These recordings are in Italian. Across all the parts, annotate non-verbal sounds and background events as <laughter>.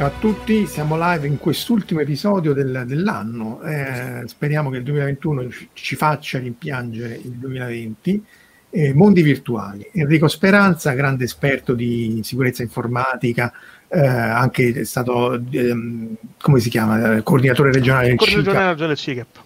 Ciao a tutti, siamo live in quest'ultimo episodio del- dell'anno. Eh, speriamo che il 2021 ci- ci faccia rimpiangere il 2020. Eh, mondi virtuali. Enrico Speranza, grande esperto di sicurezza informatica, eh, anche è stato, ehm, come si chiama, Eh, coordinatore regionale del CICAP Coordinatore del CICAP.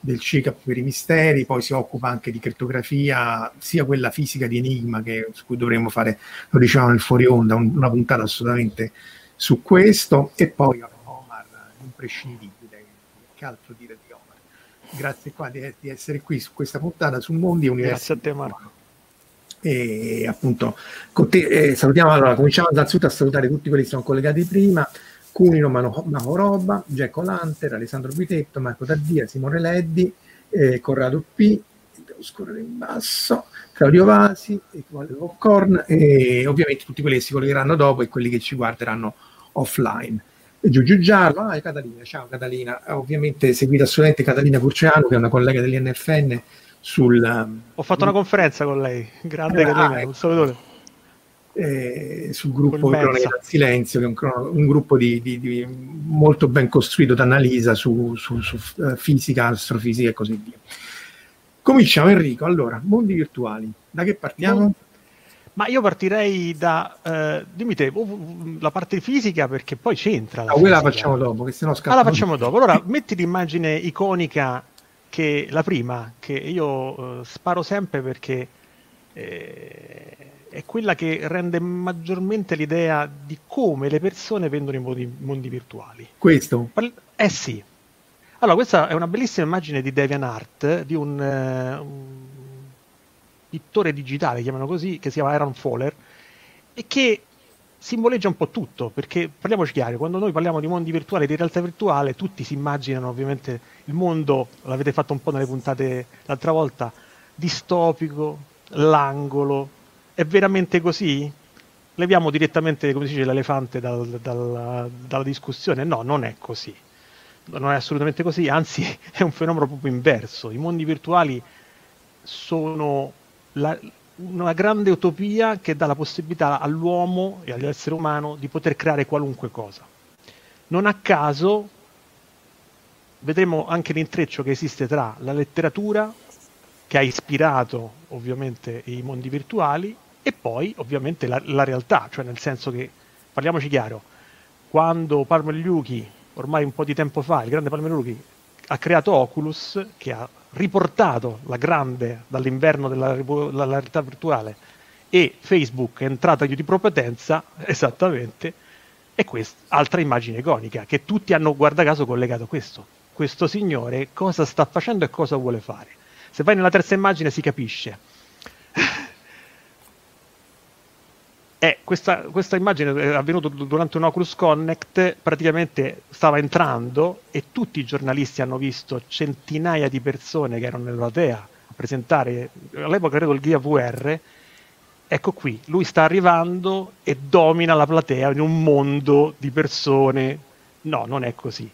del CICAP per i misteri, poi si occupa anche di crittografia, sia quella fisica di Enigma, che, su cui dovremmo fare, lo dicevamo nel fuori onda, un- una puntata assolutamente su questo, e poi Omar, imprescindibile, che altro dire di Omar. Grazie qua di, di essere qui su questa puntata su Mondi Università. Grazie a te Marco. E appunto, con te, eh, salutiamo allora, cominciamo innanzitutto a salutare tutti quelli che sono collegati prima. Cunino Mano- Mahoroba, Giacomo Lanter, Alessandro Bitetto, Marco Taddia, Simone Leddi, eh, Corrado P, devo scorrere in basso, Claudio Vasi, Popcorn e ovviamente tutti quelli che si collegheranno dopo e quelli che ci guarderanno offline. Giugiu Giallo, ah, e Catalina, ciao Catalina, Eh, ovviamente seguite assolutamente Catalina Curciano che è una collega dell'INFN sul, um, Ho fatto una conferenza con lei, grande Ah, Catalina, ecco. un salutone. eh, sul gruppo. Cronache dal Silenzio, che è un, crono- un gruppo di, di- di- molto ben costruito da Annalisa su, su- su, eh, fisica, astrofisica e così via. Cominciamo Enrico, allora, mondi virtuali, da che partiamo? Ma io partirei da, eh, dimmi te, la parte fisica perché poi c'entra. La Ah, quella la facciamo dopo, che sennò Ah, scappa. la facciamo dopo. Allora, metti l'immagine iconica che la prima, che io eh, sparo sempre perché eh, è quella che rende maggiormente l'idea di come le persone vendono i mondi, mondi virtuali. Questo? Eh sì. Allora, questa è una bellissima immagine di DeviantArt, di un, eh, un pittore digitale, chiamano così, che si chiama Aaron Fowler, e che simboleggia un po' tutto, perché parliamoci chiaro, quando noi parliamo di mondi virtuali, di realtà virtuale, tutti si immaginano ovviamente il mondo, l'avete fatto un po' nelle puntate l'altra volta, distopico, l'angolo. È veramente così? Leviamo direttamente, come si dice, l'elefante dal- dal- dalla discussione? No, non è così. Non è assolutamente così, anzi <laughs> è un fenomeno proprio inverso. I mondi virtuali sono la- una grande utopia che dà la possibilità all'uomo e all'essere umano di poter creare qualunque cosa. Non a caso vedremo anche l'intreccio che esiste tra la letteratura, che ha ispirato ovviamente i mondi virtuali, e poi ovviamente la, la realtà, cioè nel senso che, parliamoci chiaro, quando Palmer Luchi, ormai un po' di tempo fa, il grande Palmer Luchi, ha creato Oculus, che ha riportato la grande dall'inverno della, della realtà virtuale e Facebook è entrata di prepotenza, <laughs> esattamente, e questa altra immagine iconica che tutti hanno guarda caso collegato a questo. Questo signore cosa sta facendo e cosa vuole fare. Se vai nella terza immagine si capisce. Eh, questa, questa, immagine è avvenuta durante un Oculus Connect, praticamente stava entrando e tutti i giornalisti hanno visto centinaia di persone che erano nella platea a presentare, all'epoca credo il Guia VR, ecco qui, lui sta arrivando e domina la platea in un mondo di persone. No, non è così.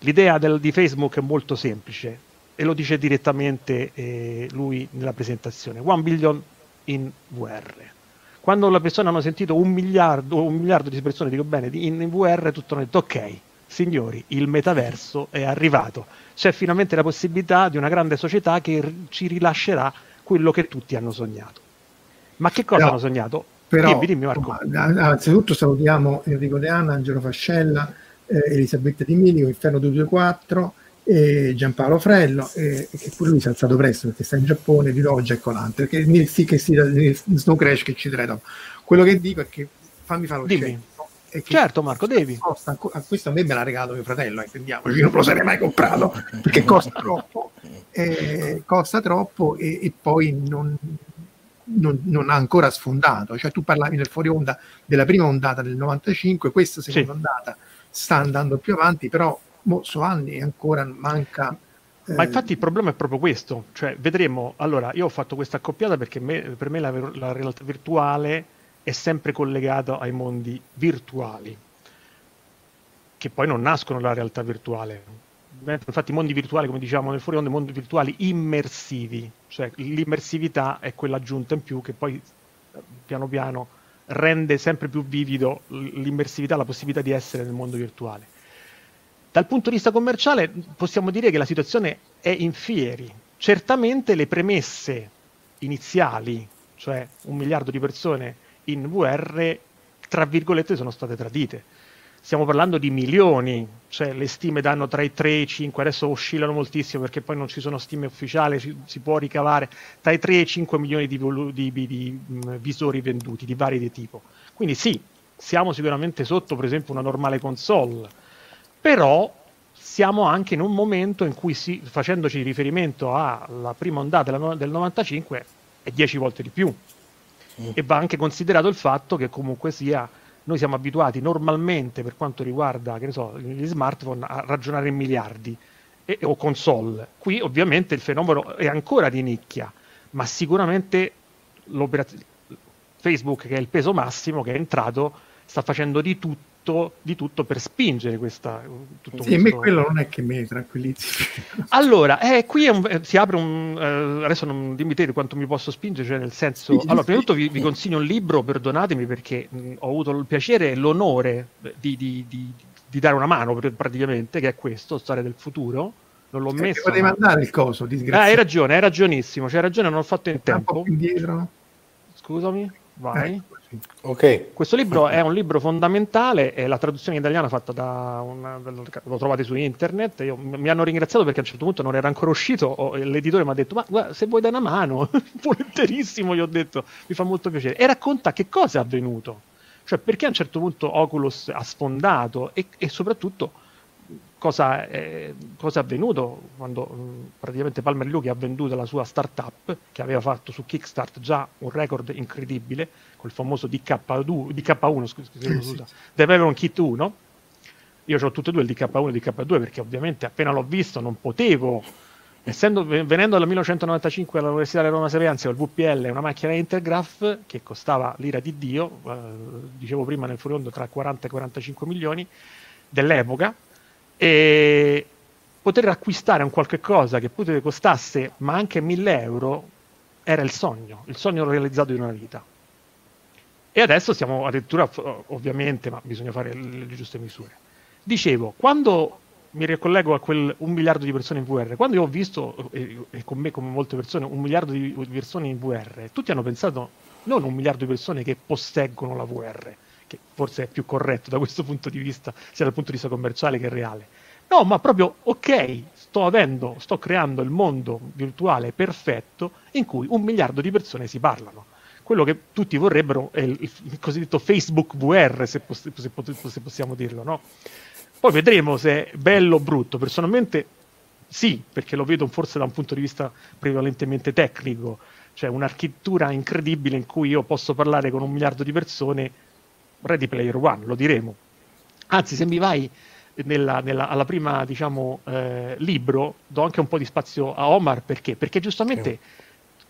L'idea del, di Facebook è molto semplice e lo dice direttamente eh, lui nella presentazione. One billion in VR quando le persone hanno sentito un miliardo, un miliardo di persone, dico bene, in VR, tutto hanno detto ok, signori, il metaverso è arrivato. C'è finalmente la possibilità di una grande società che ci rilascerà quello che tutti hanno sognato. Ma che cosa però, hanno sognato? Però, dimmi, dimmi Marco. Anzitutto salutiamo Enrico De Anna, Angelo Fascella, eh, Elisabetta Di Milico, Inferno 224, e Giampaolo Frello, e, che pure lui si è alzato presto perché sta in Giappone, di nuovo Jack Colante, perché nel sì che si nel Snow Crash che ci dopo. Quello che dico è che fammi fare lo Dimmi. certo Marco, devi. Costa, questo a me me l'ha regalato mio fratello, intendiamoci, non lo sarei mai comprato <laughs> perché costa troppo, eh, costa troppo e, e poi non, non, non, ha ancora sfondato. Cioè, tu parlavi nel fuori onda della prima ondata del 95, questa seconda sì. ondata sta andando più avanti, però mo, so anni ancora manca. Eh... Ma infatti il problema è proprio questo, cioè vedremo, allora io ho fatto questa accoppiata perché me, per me la, la realtà virtuale è sempre collegata ai mondi virtuali, che poi non nascono dalla realtà virtuale. Infatti i mondi virtuali, come diciamo nel fuori onda, mondi virtuali immersivi, cioè l'immersività è quella aggiunta in più che poi piano piano rende sempre più vivido l'immersività, la possibilità di essere nel mondo virtuale. Dal punto di vista commerciale possiamo dire che la situazione è in fieri. Certamente le premesse iniziali, cioè un miliardo di persone in VR, tra virgolette, sono state tradite. Stiamo parlando di milioni, cioè le stime danno tra i 3 e i 5, adesso oscillano moltissimo perché poi non ci sono stime ufficiali, si, si può ricavare tra i 3 e i 5 milioni di, di, di, di mh, visori venduti di vari tipo. Quindi sì, siamo sicuramente sotto per esempio una normale console, però siamo anche in un momento in cui, si, facendoci riferimento alla prima ondata del 95, è 10 volte di più. Mm. E va anche considerato il fatto che comunque sia, noi siamo abituati normalmente per quanto riguarda so, gli smartphone a ragionare in miliardi e, o console. Qui ovviamente il fenomeno è ancora di nicchia, ma sicuramente Facebook, che è il peso massimo che è entrato, sta facendo di tutto tutto, di tutto per spingere questa. Tutto sì, questo... me quello non è che mi tranquillizzi. <laughs> Allora, eh, qui un, eh, si apre un. Eh, adesso non dimmi te quanto mi posso spingere, cioè nel senso. Allora, prima di tutto vi, vi, consiglio un libro, perdonatemi perché mh, ho avuto il piacere e l'onore di, di, di, di dare una mano praticamente, che è questo, Storia del futuro. Non l'ho eh, messo. Potevi ma... mandare il coso, disgraziato. Ah, hai ragione, hai ragionissimo, c'hai ragione, non ho fatto in tempo. Un po' indietro. Scusami, vai. Ecco. Okay. Questo libro è un libro fondamentale, è la traduzione italiana fatta da una, lo trovate su internet. Io, mi hanno ringraziato perché a un certo punto non era ancora uscito. l'editore mi ha detto: Ma guarda, se vuoi dare una mano, <laughs> volentierissimo. Gli ho detto: Mi fa molto piacere. E racconta che cosa è avvenuto, cioè perché a un certo punto Oculus ha sfondato e, e soprattutto cosa è, cosa è, avvenuto quando mh, praticamente Palmer Lucky ha venduto la sua startup che aveva fatto su Kickstart già un record incredibile col famoso DK2, DK1 scusa, scusa, The Vevron Kit 1 io ho tutte e due il DK1 e il DK2 perché ovviamente appena l'ho visto non potevo. Essendo, venendo dal 1995 all'Università della Roma Sapienza il VPL una macchina Intergraph che costava l'ira di Dio eh, dicevo prima nel furondo tra 40 e 45 milioni dell'epoca e poter acquistare un qualche cosa che poteva costasse ma anche 1000 euro era il sogno, il sogno realizzato di una vita. E adesso siamo addirittura, ovviamente, ma bisogna fare le, le giuste misure. Dicevo, quando mi ricollego a quel un miliardo di persone in VR, quando io ho visto, e, e con me come molte persone, un miliardo di persone in VR, tutti hanno pensato non un miliardo di persone che posseggono la VR, che forse è più corretto da questo punto di vista, sia dal punto di vista commerciale che reale. No, ma proprio ok, sto avendo, sto creando il mondo virtuale perfetto in cui un miliardo di persone si parlano. Quello che tutti vorrebbero è il, il cosiddetto Facebook VR, se, poss- se, se possiamo dirlo, no? Poi vedremo se è bello o brutto. Personalmente sì, perché lo vedo forse da un punto di vista prevalentemente tecnico, cioè un'architettura incredibile in cui io posso parlare con un miliardo di persone, Ready Player One, lo diremo. Anzi, se mi vai nella, nella, alla prima diciamo, eh, libro, do anche un po' di spazio a Omar perché? Perché giustamente i,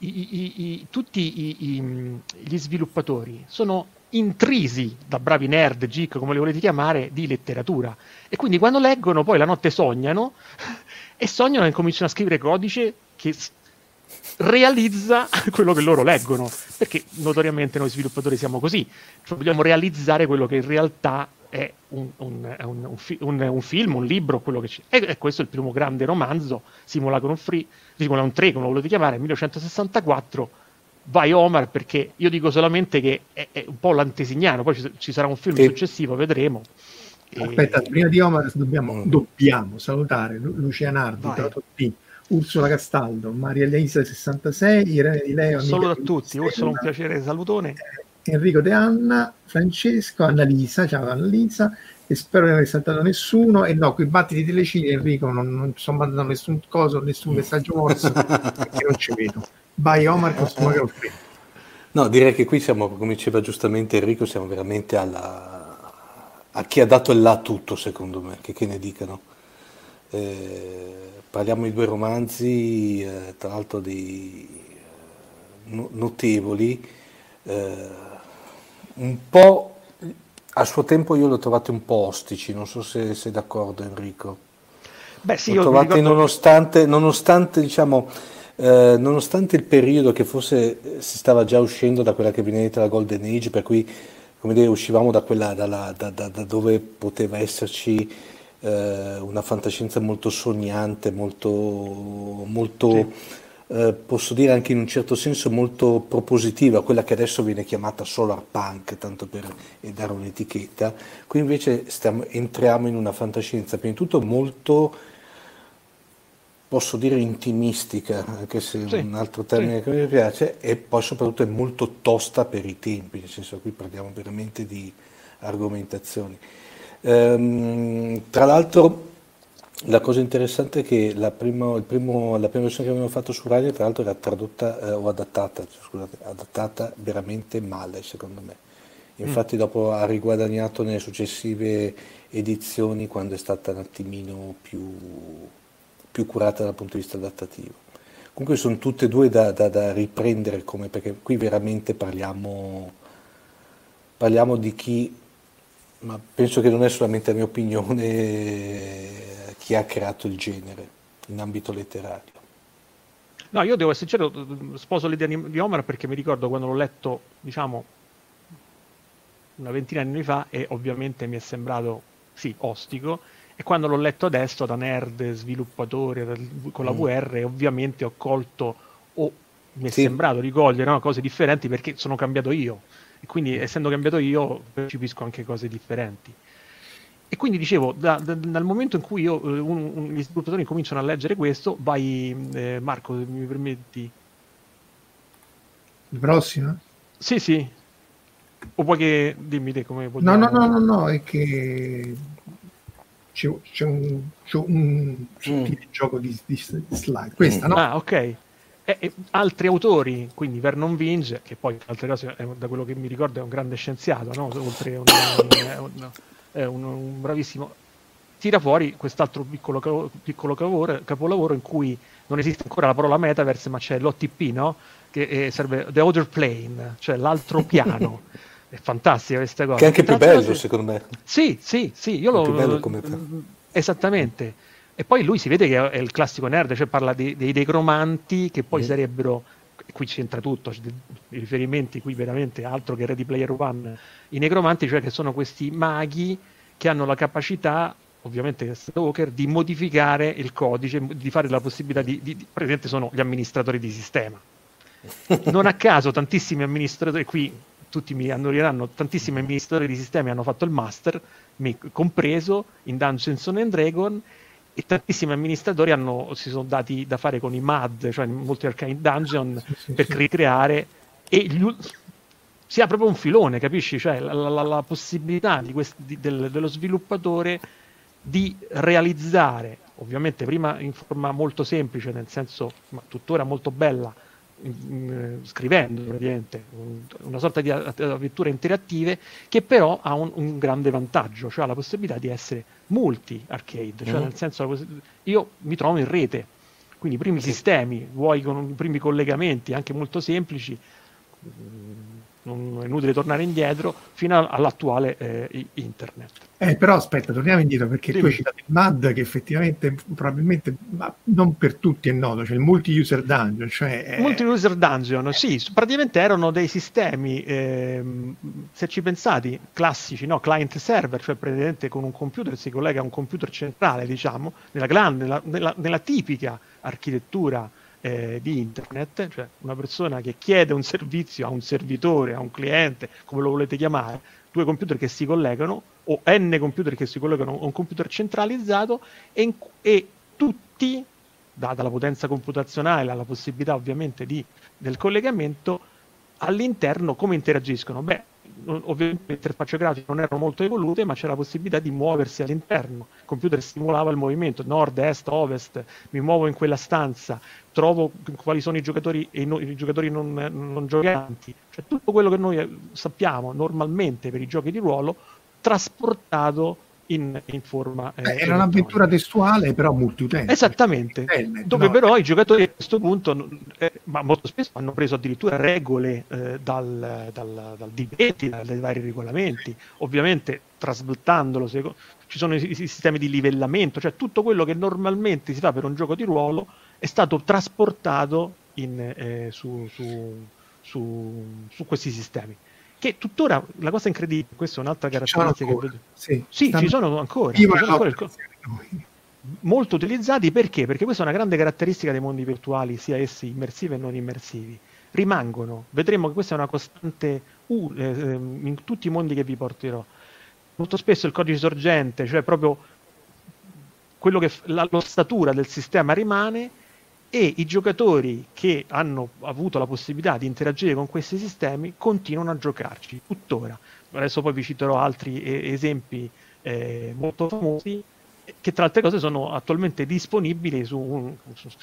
i, i, tutti gli sviluppatori sono intrisi da bravi nerd, geek, come li volete chiamare, di letteratura. E quindi quando leggono, poi la notte sognano <laughs> e sognano e cominciano a scrivere codice che realizza <laughs> quello che loro leggono. Perché notoriamente noi sviluppatori siamo così, cioè vogliamo realizzare quello che in realtà è un, un, un, un film, un libro, quello che c'è. E, e, questo è il primo grande romanzo, Simulacron Free, Simulacron 3, come lo volete chiamare, 1964 vai Omar perché io dico solamente che è, è un po' l'antesignano, poi ci, ci sarà un film e... successivo, vedremo. Aspetta, e... prima di Omar dobbiamo, mm. dobbiamo salutare Lucianardi, T, Ursula Castaldo, Maria Elisa 66, Irene Di Leo. Solo da tutti, Ursula un piacere, salutone. Eh, Enrico De Anna, Francesco, Annalisa, ciao Annalisa, e spero di non aver saltato nessuno. E no, quei battiti delle ciglia, Enrico, non, non sono mandato nessun coso, nessun messaggio morso, perché non ci vedo. Vai Omar con Free. No, direi che qui siamo, come diceva giustamente Enrico, siamo veramente alla, a chi ha dato il là tutto, secondo me, che, che ne dicano. Eh, parliamo di due romanzi, eh, tra l'altro di eh, notevoli, eh, un po' a suo tempo io l'ho trovato un po' ostici, non so se sei d'accordo Enrico. Beh sì, l'ho trovato ricordo... nonostante, nonostante diciamo eh, nonostante il periodo che forse eh, si stava già uscendo da quella che viene detta la Golden Age, per cui come dire, uscivamo da, quella, da, da, da dove poteva esserci eh, una fantascienza molto sognante, molto, molto sì. Eh, posso dire anche in un certo senso molto propositiva, quella che adesso viene chiamata solar punk, tanto per dare un'etichetta. Qui invece stiamo, entriamo in una fantascienza prima di tutto molto posso dire intimistica, anche se è un altro termine sì. che mi piace, e poi soprattutto è molto tosta per i tempi, nel senso qui parliamo veramente di argomentazioni. Ehm, tra l'altro la cosa interessante è che la prima, primo, la prima versione che abbiamo fatto su Radio tra l'altro era tradotta eh, o adattata, scusate, adattata veramente male secondo me. Infatti mm. dopo ha riguadagnato nelle successive edizioni quando è stata un attimino più più curata dal punto di vista adattativo. Comunque sono tutte e due da, da, da riprendere come, perché qui veramente parliamo, parliamo di chi, ma penso che non è solamente la mia opinione, <laughs> chi ha creato il genere in ambito letterario. No, io devo essere sincero, sposo l'idea di Omar perché mi ricordo quando l'ho letto, diciamo, una ventina di anni fa e ovviamente mi è sembrato, sì, ostico, e quando l'ho letto adesso da nerd, sviluppatore con la mm. VR, ovviamente ho colto o mi è sì. sembrato di cogliere no, cose differenti perché sono cambiato io. E quindi, essendo cambiato io, percepisco anche cose differenti. E quindi dicevo, da, da, dal momento in cui io, eh, un, un, gli sviluppatori cominciano a leggere questo, vai, eh, Marco, mi permetti. Il prossimo? Sì, sì. O vuoi che dimmi te come No, no, no, no, no, è che c'è, c'è un, c'è un mm. gioco di, di, slide. Questa, no? Ah, ok. E, e altri autori, quindi Vernon Vinge, che poi, altre cose, è, da quello che mi ricordo, è un grande scienziato, no? oltre un, un, un, un, bravissimo. Tira fuori quest'altro piccolo, piccolo capolavoro, capolavoro, in cui non esiste ancora la parola metaverse, ma c'è l'OTP, no? che eh, serve The Other Plane, cioè l'altro piano. <laughs> È fantastica questa cosa. Che è anche più bello, secondo me. Sì, sì, sì, io lo... Bello come Esattamente. E poi lui si vede che è il classico nerd, cioè parla dei, dei decromanti che poi mm. sarebbero, qui c'entra tutto, i riferimenti qui veramente altro che Ready Player One, i necromanti, cioè che sono questi maghi che hanno la capacità, ovviamente Walker, di modificare il codice, di fare la possibilità di, di, di praticamente sono gli amministratori di sistema. <laughs> Non a caso tantissimi amministratori, qui tutti mi annoieranno, tantissimi amministratori di sistemi hanno fatto il master, me compreso, in Dungeons and Dragon, e tantissimi amministratori hanno, si sono dati da fare con i MAD, cioè molti arcane dungeon, sì, sì, per sì. ricreare, e gli, si ha proprio un filone, capisci? Cioè la, la, la possibilità di quest- di, del, dello sviluppatore di realizzare, ovviamente prima in forma molto semplice, nel senso, ma tuttora molto bella, scrivendo praticamente una sorta di avventure interattive che però ha un, un, grande vantaggio, cioè la possibilità di essere multi arcade, cioè mm-hmm. nel senso io mi trovo in rete, quindi i primi sì. sistemi, vuoi con i primi collegamenti anche molto semplici, non è inutile tornare indietro fino all'attuale eh, internet. Eh, però aspetta, torniamo indietro perché sì. tu hai citato il MAD che effettivamente probabilmente ma non per tutti è noto, cioè il multi-user dungeon. Cioè è... Multi-user dungeon, sì, praticamente erano dei sistemi, eh, se ci pensate, classici, no? client server, cioè praticamente con un computer si collega a un computer centrale, diciamo, nella, grande, nella, nella, nella tipica architettura eh, di internet, cioè una persona che chiede un servizio a un servitore, a un cliente, come lo volete chiamare, due computer che si collegano o n computer che si collegano a un computer centralizzato e, e tutti, data la potenza computazionale, la possibilità ovviamente di, del collegamento, all'interno come interagiscono? Beh, ovviamente le interfacce grafiche non erano molto evolute, ma c'era la possibilità di muoversi all'interno. Il computer simulava il movimento, nord, est, ovest, mi muovo in quella stanza, trovo quali sono i giocatori e i, giocatori non, non giocanti. Cioè tutto quello che noi sappiamo normalmente per i giochi di ruolo trasportato in, in forma. Eh, era un'avventura testuale, però multiutente. Esattamente. Internet, dove no? però i giocatori a questo punto, eh, ma molto spesso hanno preso addirittura regole eh, dal, dal, dal dibetti, dai vari regolamenti, ovviamente trasblottandolo. ci sono i, i sistemi di livellamento, cioè tutto quello che normalmente si fa per un gioco di ruolo è stato trasportato in, eh, su, su, su, su questi sistemi che tuttora la cosa incredibile, questa è un'altra caratteristica che vedo. Sì, sì ci sono ancora, ci sono ancora il... molto utilizzati perché? Perché questa è una grande caratteristica dei mondi virtuali, sia essi immersivi e non immersivi. Rimangono, vedremo che questa è una costante uh, eh, in tutti i mondi che vi porterò. Molto spesso il codice sorgente, cioè proprio quello che la, l'ossatura del sistema rimane e i giocatori che hanno avuto la possibilità di interagire con questi sistemi continuano a giocarci tuttora. Adesso poi vi citerò altri eh, esempi eh, molto famosi che tra altre cose sono attualmente disponibili su,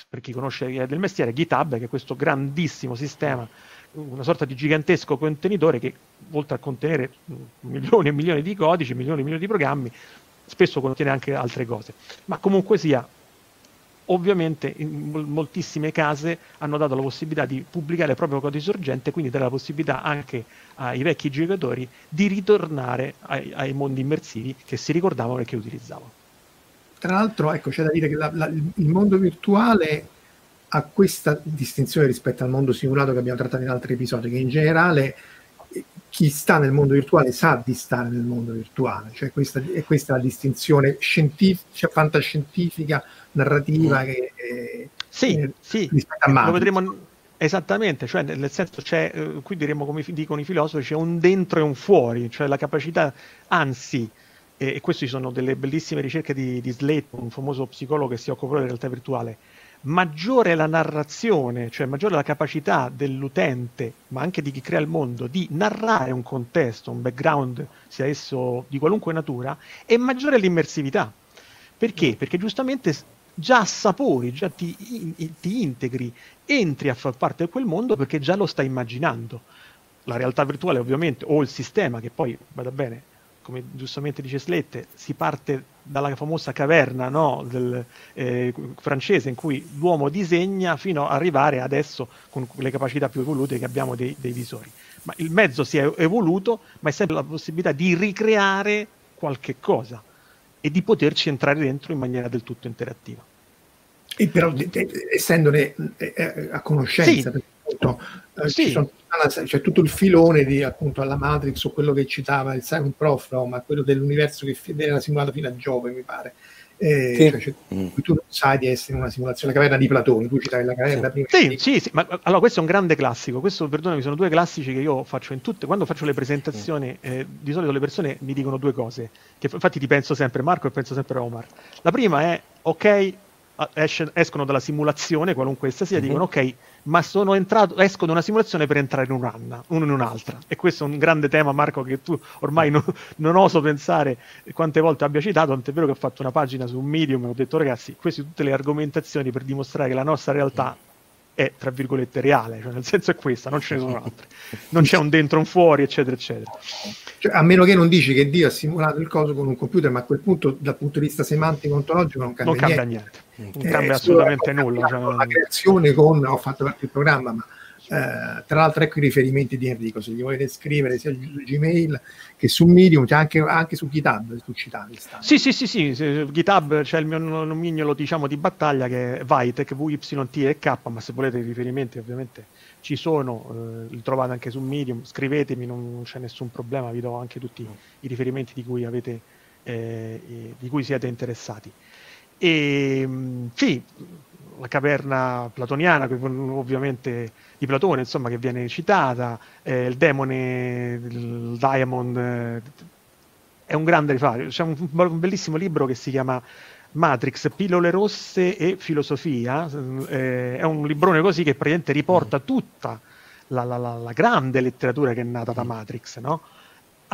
per chi conosce del mestiere, GitHub, che è questo grandissimo sistema, una sorta di gigantesco contenitore che oltre a contenere milioni e milioni di codici, milioni e milioni di programmi, spesso contiene anche altre cose. Ma comunque sia, ovviamente in moltissime case hanno dato la possibilità di pubblicare il proprio codice sorgente, quindi dare la possibilità anche ai vecchi giocatori di ritornare ai, ai mondi immersivi che si ricordavano e che utilizzavano. Tra l'altro, ecco, c'è da dire che la, la, il mondo virtuale ha questa distinzione rispetto al mondo simulato che abbiamo trattato in altri episodi, che in generale chi sta nel mondo virtuale sa di stare nel mondo virtuale, cioè questa, è questa la distinzione scientifica, fantascientifica narrativa mm. che eh, sì, eh, sì, lo vedremo esattamente, cioè nel senso c'è, eh, qui diremo come dicono i filosofi, c'è un dentro e un fuori, cioè la capacità, anzi, e queste sono delle bellissime ricerche di, di Slate, un famoso psicologo che si occupa della realtà virtuale, maggiore la narrazione, cioè maggiore la capacità dell'utente, ma anche di chi crea il mondo, di narrare un contesto, un background, sia esso di qualunque natura, e maggiore l'immersività. Perché? Mm. Perché giustamente già assapori, già ti, in, ti integri, entri a far parte di quel mondo perché già lo stai immaginando. La realtà virtuale ovviamente, o il sistema che poi, vada bene, come giustamente dice Slette, si parte dalla famosa caverna no, del, eh, francese in cui l'uomo disegna fino ad arrivare adesso con le capacità più evolute che abbiamo dei, dei visori. Ma il mezzo si è evoluto, ma è sempre la possibilità di ricreare qualche cosa e di poterci entrare dentro in maniera del tutto interattiva. E però essendone eh, eh, a conoscenza, sì. Appunto, eh, sì. sono, c'è tutto il filone di appunto alla Matrix o quello che citava il Simon Prof, no? ma quello dell'universo che era simulato fino a Giove, mi pare. Eh, sì. cioè, mm. tu non sai di essere in una simulazione, la caverna di Platone, tu citavi la caverna sì. prima. Sì, sì, sì, ma allora questo è un grande classico, questo perdonami, sono due classici che io faccio in tutte, quando faccio le presentazioni, eh, di solito le persone mi dicono due cose, che infatti ti penso sempre Marco e penso sempre a Omar. La prima è, ok, esce, escono dalla simulazione, qualunque essa sia, Mhm. dicono ok, ma sono entrato, esco da una simulazione per entrare in un'anna, uno in un'altra. E questo è un grande tema, Marco, che tu ormai non, non oso pensare quante volte abbia citato, tant'è vero che ho fatto una pagina su Medium e ho detto ragazzi, queste sono tutte le argomentazioni per dimostrare che la nostra realtà è, tra virgolette, reale, cioè nel senso è questa, non ce ne sono altre. Non c'è un dentro, un fuori, eccetera, eccetera. Cioè, a meno che non dici che Dio ha simulato il coso con un computer, ma a quel punto, dal punto di vista semantico ontologico, non cambia, Non cambia niente. niente, non Eh, cambia solo assolutamente nulla. cioè- La creazione con ho fatto parte del programma, ma eh, tra l'altro ecco i riferimenti di Enrico, se li volete scrivere sia su Gmail che su Medium, cioè anche, anche su GitHub, tu citavi. Sì, sì, sì, sì, se- GitHub c'è il mio nomignolo diciamo di battaglia che è Vitec, VYTK, ma se volete i riferimenti ovviamente ci sono, eh, li trovate anche su Medium, scrivetemi, non, c'è nessun problema, vi do anche tutti i riferimenti di cui avete, eh, eh, di cui siete interessati. E mh, sì, la caverna platoniana, ovviamente di Platone, insomma, che viene citata, eh, il demone, il Diamond, eh, è un grande rifare. C'è un, un bellissimo libro che si chiama Matrix, pillole rosse e filosofia. eh, è un librone così che praticamente riporta tutta la, la- la- la grande letteratura che è nata da Matrix, no?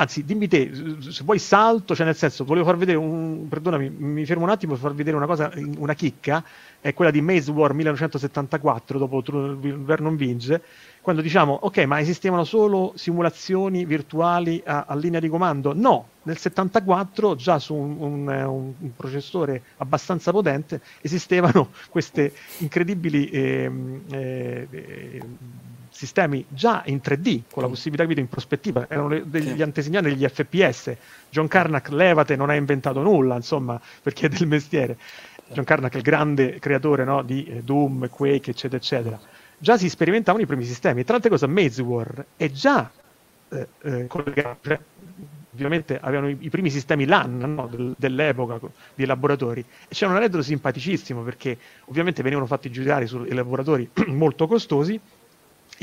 Anzi, dimmi te, se vuoi salto, cioè nel senso, volevo far vedere un, perdonami, mi fermo un attimo per far vedere una cosa, una chicca, è quella di Maze War 1974, dopo Vernon Vinge, quando diciamo, ok, ma esistevano solo simulazioni virtuali a, a linea di comando? No, nel 74 già su un, un- un processore abbastanza potente esistevano queste incredibili ehm, eh, eh, sistemi già in 3D, con la possibilità di vedere in prospettiva, erano le- degli Sì. antesignani degli FPS. John Carnack, levate, non ha inventato nulla, insomma, <laughs> perché è del mestiere. John Carnack è il grande creatore no, di eh, Doom, Quake, eccetera, eccetera. Già si sperimentavano i primi sistemi. Tra l'altre cose, Maze War è già eh, eh, collegato, cioè, ovviamente avevano i, i primi sistemi LAN no, del- dell'epoca di laboratori e c'era un aneddoto simpaticissimo perché ovviamente venivano fatti giudicare su laboratori <clears throat> molto costosi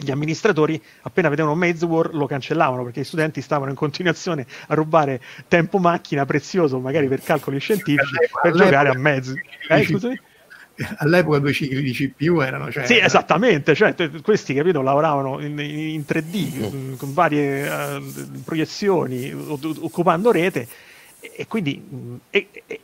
gli amministratori appena vedevano Maze War lo cancellavano perché gli studenti stavano in continuazione a rubare tempo macchina prezioso magari per calcoli scientifici per All'epoca- giocare a Maze eh, scusami? All'epoca due cicli di CPU erano... Cioè, Sì, esattamente, cioè, te- questi capito, lavoravano in, in 3D mh, con varie eh, proiezioni, o- occupando rete e, e quindi mh, e, e-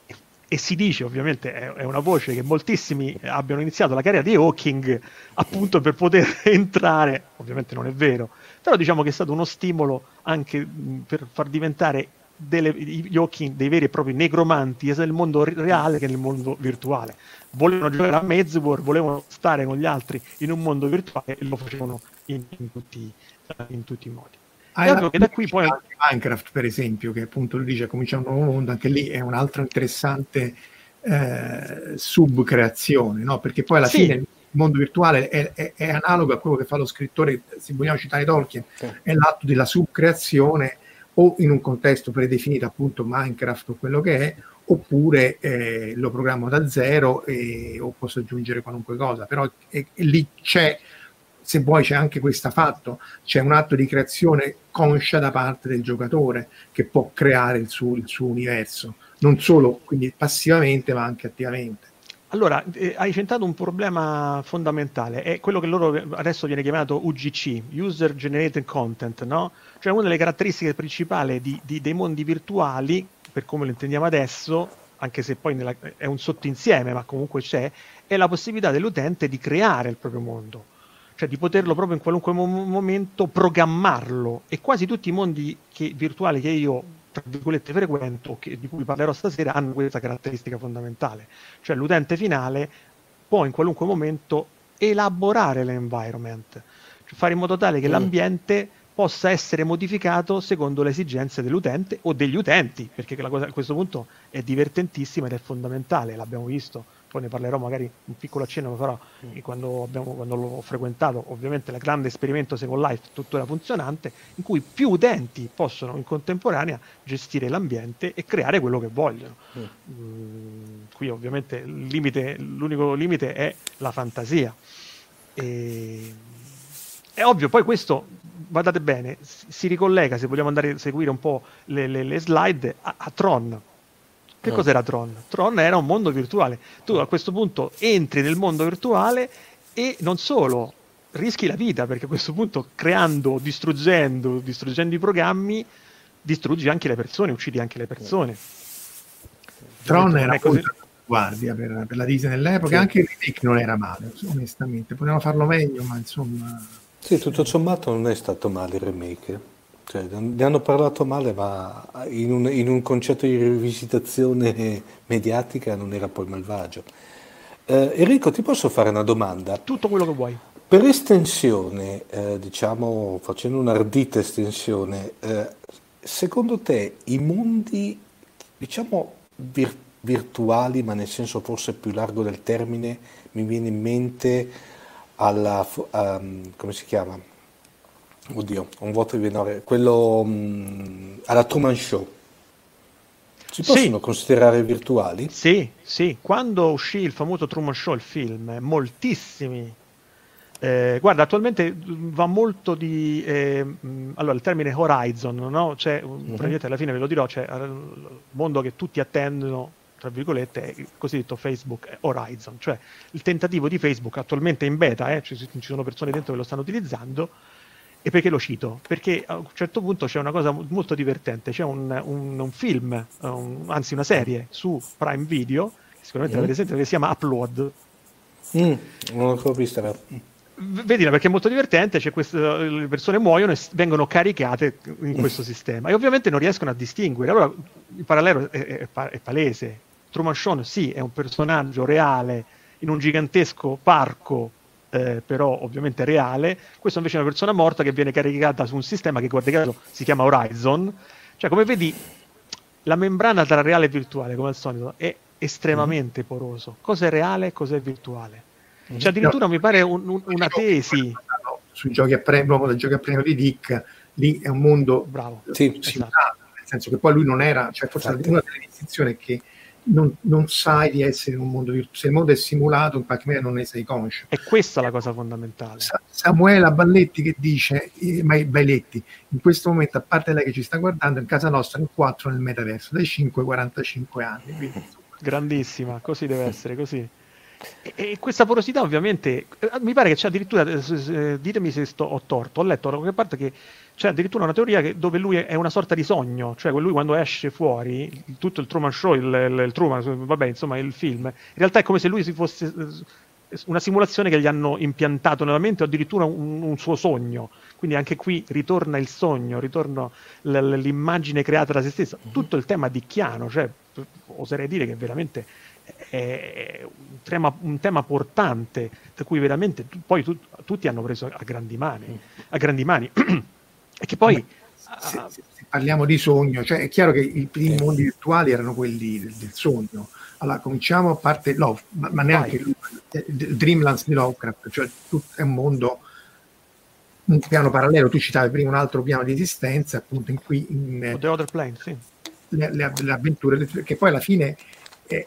e si dice ovviamente è, è una voce che moltissimi abbiano iniziato la carriera di Hawking appunto per poter <laughs> entrare, ovviamente non è vero, però diciamo che è stato uno stimolo anche per far diventare delle, gli Hawking dei veri e propri negromanti sia nel mondo reale che nel mondo virtuale volevano giocare a Maze War, volevano stare con gli altri in un mondo virtuale e lo facevano in, in tutti, in tutti i modi. Hai che da qui poi- Minecraft, per esempio, che appunto lui dice comincia un nuovo mondo, anche lì è un altro interessante eh, subcreazione, no? perché poi alla Sì. fine il mondo virtuale è, è- è analogo a quello che fa lo scrittore, se vogliamo citare Tolkien, Sì. è l'atto della subcreazione o in un contesto predefinito appunto Minecraft o quello che è, oppure eh, lo programmo da zero e- o posso aggiungere qualunque cosa, però è lì c'è, se vuoi c'è anche questo fatto, c'è un atto di creazione conscia da parte del giocatore che può creare il suo, il suo universo, non solo quindi passivamente ma anche attivamente. Allora, eh, hai centrato un problema fondamentale, è quello che loro adesso viene chiamato UGC, User Generated Content, no? Cioè una delle caratteristiche principali di- di- dei mondi virtuali, per come lo intendiamo adesso, anche se poi nella- è un sottoinsieme, ma comunque c'è, è la possibilità dell'utente di creare il proprio mondo, cioè di poterlo proprio in qualunque mo- momento programmarlo. E quasi tutti i mondi che- virtuali che io, tra virgolette, frequento, che- di cui parlerò stasera, hanno questa caratteristica fondamentale cioè l'utente finale può in qualunque momento elaborare l'environment, cioè fare in modo tale che Mm. l'ambiente possa essere modificato secondo le esigenze dell'utente o degli utenti, perché la cosa a questo punto è divertentissima ed è fondamentale, l'abbiamo visto, poi ne parlerò magari un piccolo accenno farò Mm. quando, abbiamo, quando l'ho frequentato, ovviamente il grande esperimento Second Life tuttora funzionante, in cui più utenti possono in contemporanea gestire l'ambiente e creare quello che vogliono. Mm. Mm, qui ovviamente il limite, l'unico limite è la fantasia. E- È ovvio, poi questo, guardate bene, si si ricollega, se vogliamo andare a seguire un po' le, le- le slide, a, a Tron. Che Mm. cos'era Tron? Tron era un mondo virtuale. Tu a questo punto entri nel mondo virtuale e non solo rischi la vita, perché a questo punto creando, distruggendo, distruggendo i programmi, distruggi anche le persone, uccidi anche le persone. Tron era così. guardia per, per la Disney nell'epoca, Sì. anche il remake non era male, onestamente. Potevano farlo meglio, ma insomma... Sì, tutto sommato non è stato male il remake. Cioè, ne hanno parlato male, ma in un, in un concetto di rivisitazione mediatica non era poi malvagio. Eh, Enrico, ti posso fare una domanda? Tutto quello che vuoi. Per estensione, eh, diciamo, facendo un'ardita estensione, eh, secondo te i mondi, diciamo, vir- virtuali, ma nel senso forse più largo del termine, mi viene in mente alla, ehm, come si chiama? Oddio, un vuoto di venore, quello mm, alla Truman Show. Si Sì. possono considerare virtuali? Sì, sì, quando uscì il famoso Truman Show, il film, moltissimi. eh, guarda, attualmente mh, va molto di. eh, mh, allora, il termine Horizon, no? C'è, un- praticamente alla fine ve lo dirò, c'è eh, il mondo che tutti attendono, tra virgolette, è il cosiddetto Facebook Horizon, cioè il tentativo di Facebook attualmente in beta, eh, ci, ci sono persone dentro che lo stanno utilizzando. E perché lo cito? Perché a un certo punto c'è una cosa mo- molto divertente, c'è un, un- un film, un- anzi una serie su Prime Video, che sicuramente Mm. l'avete sentito, che si chiama Upload. Mm, non l'ho vista. però. Vedila perché è molto divertente, c'è questo- le persone muoiono e vengono caricate in questo sistema e ovviamente non riescono a distinguere. Allora il parallelo è, è- è pa- è palese. Truman Show sì, è un personaggio reale in un gigantesco parco, eh, però ovviamente reale. Questo invece è una persona morta che viene caricata su un sistema che guarda caso si chiama Horizon. Cioè come vedi la membrana tra reale e virtuale, come al solito, è estremamente poroso. Cos'è reale e cos'è virtuale? Cioè addirittura mi pare un- un- una tesi. No, sui giochi a premio, proprio dai giochi a premio di Dick, lì è un mondo Bravo. Sì, simulato, nel senso che poi lui non era, cioè forse Infatti. una delle distinzioni è che non, non sai di essere in un mondo virtuale, se il mondo è simulato in qualche maniera non ne sei conscio. E questa è la cosa fondamentale. Sa- Samuela Balletti che dice, eh, ma Bailetti, in questo momento, a parte lei che ci sta guardando, in casa nostra in 4 nel metaverso, dai 5 ai 45 anni. Quindi, Grandissima, così deve essere, così. E, questa porosità ovviamente, eh, mi pare che c'è addirittura, eh, eh, ditemi se sto, ho torto, ho letto da qualche parte che c'è addirittura una teoria che- dove lui è, una sorta di sogno, cioè lui quando esce fuori, tutto il Truman Show, il, il- il Truman, vabbè insomma il film, in realtà è come se lui si fosse una simulazione che gli hanno impiantato nella mente o addirittura un, un suo sogno. Quindi anche qui ritorna il sogno, ritorna l'immagine creata da se stessa. Tutto il tema dicchiano, cioè oserei dire che veramente è un tema, un tema portante, da cui veramente tu- poi tu- tutti hanno preso a grandi mani, a grandi mani. <clears throat> e che poi se, se- se parliamo di sogno, cioè è chiaro che i primi mondi virtuali erano quelli del, del sogno. Allora, cominciamo a parte Love, ma, ma neanche eh, Dreamlands di Lovecraft, cioè è un mondo, un piano parallelo. Tu citavi prima un altro piano di esistenza, appunto, in cui in, eh, The Other Plane, sì. le, le- le avventure, che poi alla fine eh,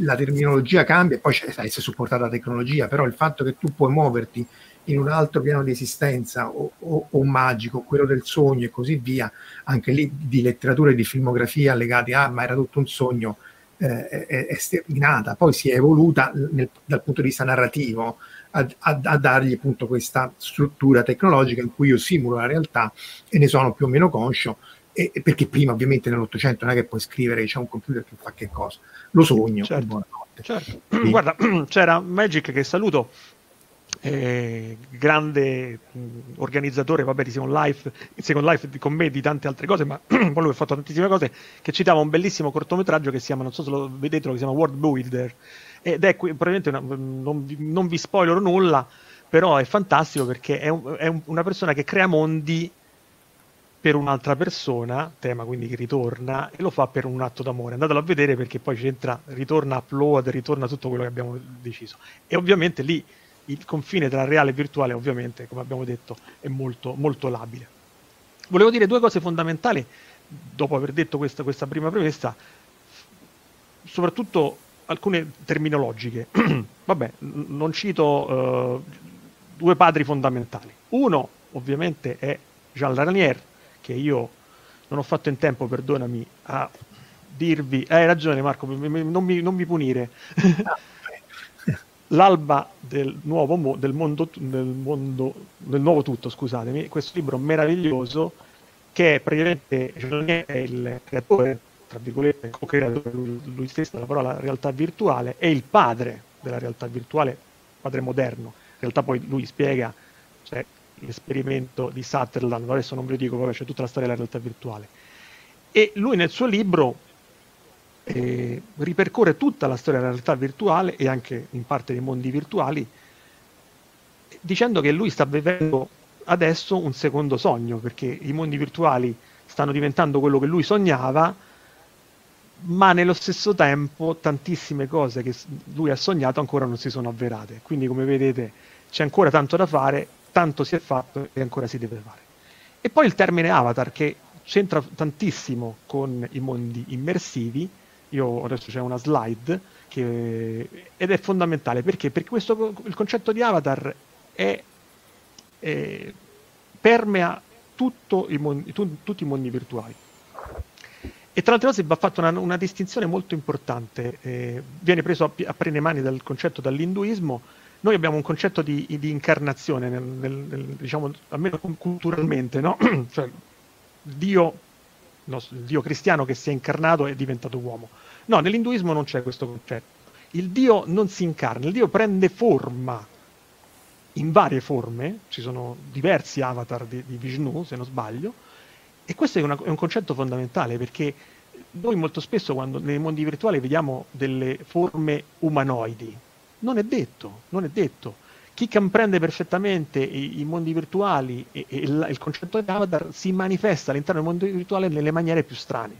la terminologia cambia poi c'è, sai, essere supportata la tecnologia, però il fatto che tu puoi muoverti in un altro piano di esistenza o, o- o magico, quello del sogno e così via, anche lì di letteratura e di filmografia legati a ma era tutto un sogno, eh, è, è sterminata, poi si è evoluta nel- dal punto di vista narrativo a, a- a dargli appunto questa struttura tecnologica in cui io simulo la realtà e ne sono più o meno conscio e, e perché prima ovviamente nell'Ottocento non è che puoi scrivere c'è un computer che fa che cosa, lo sogno, Certo. buonanotte. Certo. <clears throat> Guarda, <clears throat> c'era Magic che saluto, eh, grande mh, organizzatore vabbè, di Second Life, Second Life di- con me di tante altre cose, ma <clears throat> poi lui ha fatto tantissime cose, che citava un bellissimo cortometraggio che si chiama, non so se lo vedete, che si chiama World Builder, ed è qui- praticamente una- non, vi, non vi spoilerò nulla, però è fantastico perché è, un- è un- una persona che crea mondi per un'altra persona, tema quindi che ritorna, e lo fa per un atto d'amore. Andatelo a vedere perché poi c'entra, ritorna upload, ritorna tutto quello che abbiamo deciso. E ovviamente lì il confine tra reale e virtuale, ovviamente, come abbiamo detto, è molto, molto labile. Volevo dire due cose fondamentali, dopo aver detto questa, questa prima premessa, soprattutto alcune terminologiche. <clears throat> Vabbè, non cito eh, due padri fondamentali. Uno, ovviamente, è Jean Larnier, che io non ho fatto in tempo, perdonami, a dirvi, hai ragione Marco, non mi, non mi punire. <laughs> L'alba del nuovo mo- del mondo, del mondo, del nuovo tutto, scusatemi, questo libro meraviglioso che è praticamente cioè è il creatore, tra virgolette, co-creatore lui, lui stesso della parola realtà virtuale, è il padre della realtà virtuale, padre moderno. In realtà poi lui spiega cioè, l'esperimento di Sutherland, adesso non ve lo dico, vabbè, c'è tutta la storia della realtà virtuale. E lui nel suo libro eh, ripercorre tutta la storia della realtà virtuale e anche in parte dei mondi virtuali, dicendo che lui sta vivendo adesso un secondo sogno, perché i mondi virtuali stanno diventando quello che lui sognava, ma nello stesso tempo tantissime cose che lui ha sognato ancora non si sono avverate. Quindi, come vedete, c'è ancora tanto da fare, tanto si è fatto e ancora si deve fare. E poi il termine avatar che c'entra tantissimo con i mondi immersivi. Io adesso c'è una slide che, ed è fondamentale perché? Perché questo, il concetto di avatar è eh, permea i mondi, tu, tutti i mondi virtuali. E tra l'altro cose va fatta una, una, distinzione molto importante, eh, viene preso a, a prene mani dal concetto dall'induismo. Noi abbiamo un concetto di, di incarnazione, nel, nel, nel, diciamo, almeno culturalmente, no? <clears throat> cioè, Dio, no, il Dio cristiano che si è incarnato è diventato uomo. No, nell'induismo non c'è questo concetto. Il Dio non si incarna, il Dio prende forma in varie forme, ci sono diversi avatar di, di Vishnu, se non sbaglio, e questo è, una, è, un concetto fondamentale perché noi molto spesso quando nei mondi virtuali vediamo delle forme umanoidi, non è detto, non è detto. Chi comprende perfettamente i, i mondi virtuali e, e il, il, concetto di avatar si manifesta all'interno del mondo virtuale nelle maniere più strane.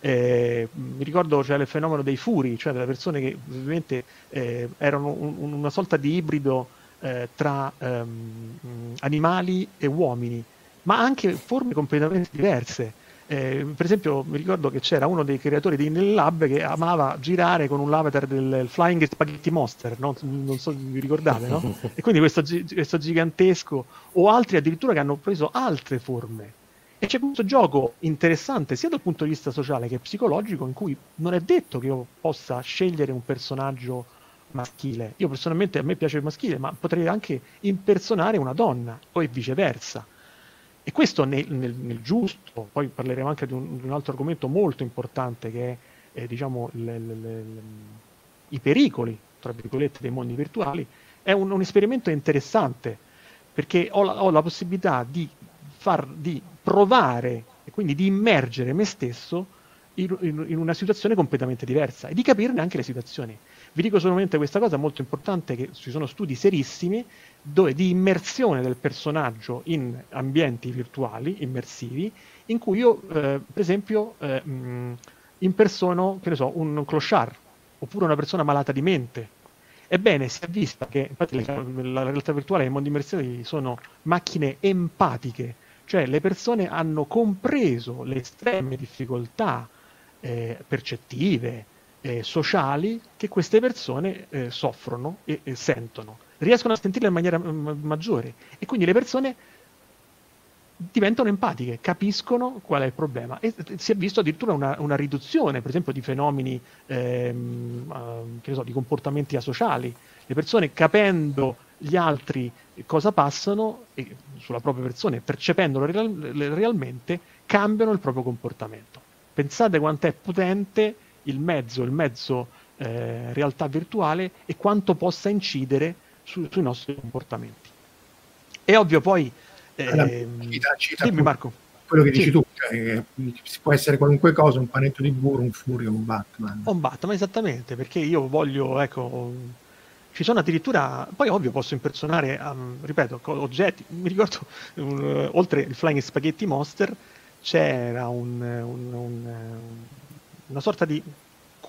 Eh, mi ricordo cioè, il fenomeno dei furi, cioè delle persone che ovviamente eh, erano un, una sorta di ibrido eh, tra ehm, animali e uomini, ma anche forme completamente diverse. Eh, per esempio, mi ricordo che c'era uno dei creatori di Intel Lab che amava girare con un l'avatar del Flying Spaghetti Monster, no? non so se vi ricordate, no? <laughs> E quindi questo, questo gigantesco, o altri addirittura che hanno preso altre forme. E c'è questo gioco interessante sia dal punto di vista sociale che psicologico, in cui non è detto che io possa scegliere un personaggio maschile. Io personalmente a me piace il maschile, ma potrei anche impersonare una donna o viceversa. E questo nel, nel, nel giusto, poi parleremo anche di un, di un, altro argomento molto importante che è eh, diciamo, le, le, le, i pericoli, tra virgolette, dei mondi virtuali, è un, un esperimento interessante perché ho la, ho la possibilità di, far, di provare e quindi di immergere me stesso in, in, in, una situazione completamente diversa e di capirne anche le situazioni. Vi dico solamente questa cosa molto importante, che ci sono studi serissimi dove di immersione del personaggio in ambienti virtuali, immersivi, in cui io, eh, per esempio, eh, mh, impersono, che ne so, un clochard, oppure una persona malata di mente. Ebbene, si è vista che, infatti, la realtà virtuale e i mondi immersivi sono macchine empatiche, cioè le persone hanno compreso le estreme difficoltà eh, percettive, eh, sociali che queste persone eh, soffrono e, e, sentono. Riescono a sentirle in maniera m- maggiore e quindi le persone diventano empatiche, capiscono qual è il problema e si è visto addirittura una, una riduzione, per esempio, di fenomeni ehm, uh, so, di comportamenti asociali. Le persone capendo gli altri cosa passano e, sulla propria persona e percependolo real, realmente cambiano il proprio comportamento. Pensate quanto è potente il mezzo, il mezzo eh, realtà virtuale e quanto possa incidere su, sui nostri comportamenti. È ovvio poi... Eh, cita, cita dimmi Marco. Quello che dici sì. tu, cioè, può essere qualunque cosa, un panetto di burro, un furio, un Batman. Un Batman, esattamente, perché io voglio, ecco, ci sono addirittura, poi ovvio posso impersonare, um, ripeto, oggetti, mi ricordo, un, oltre il Flying Spaghetti Monster, c'era un, un, un una sorta di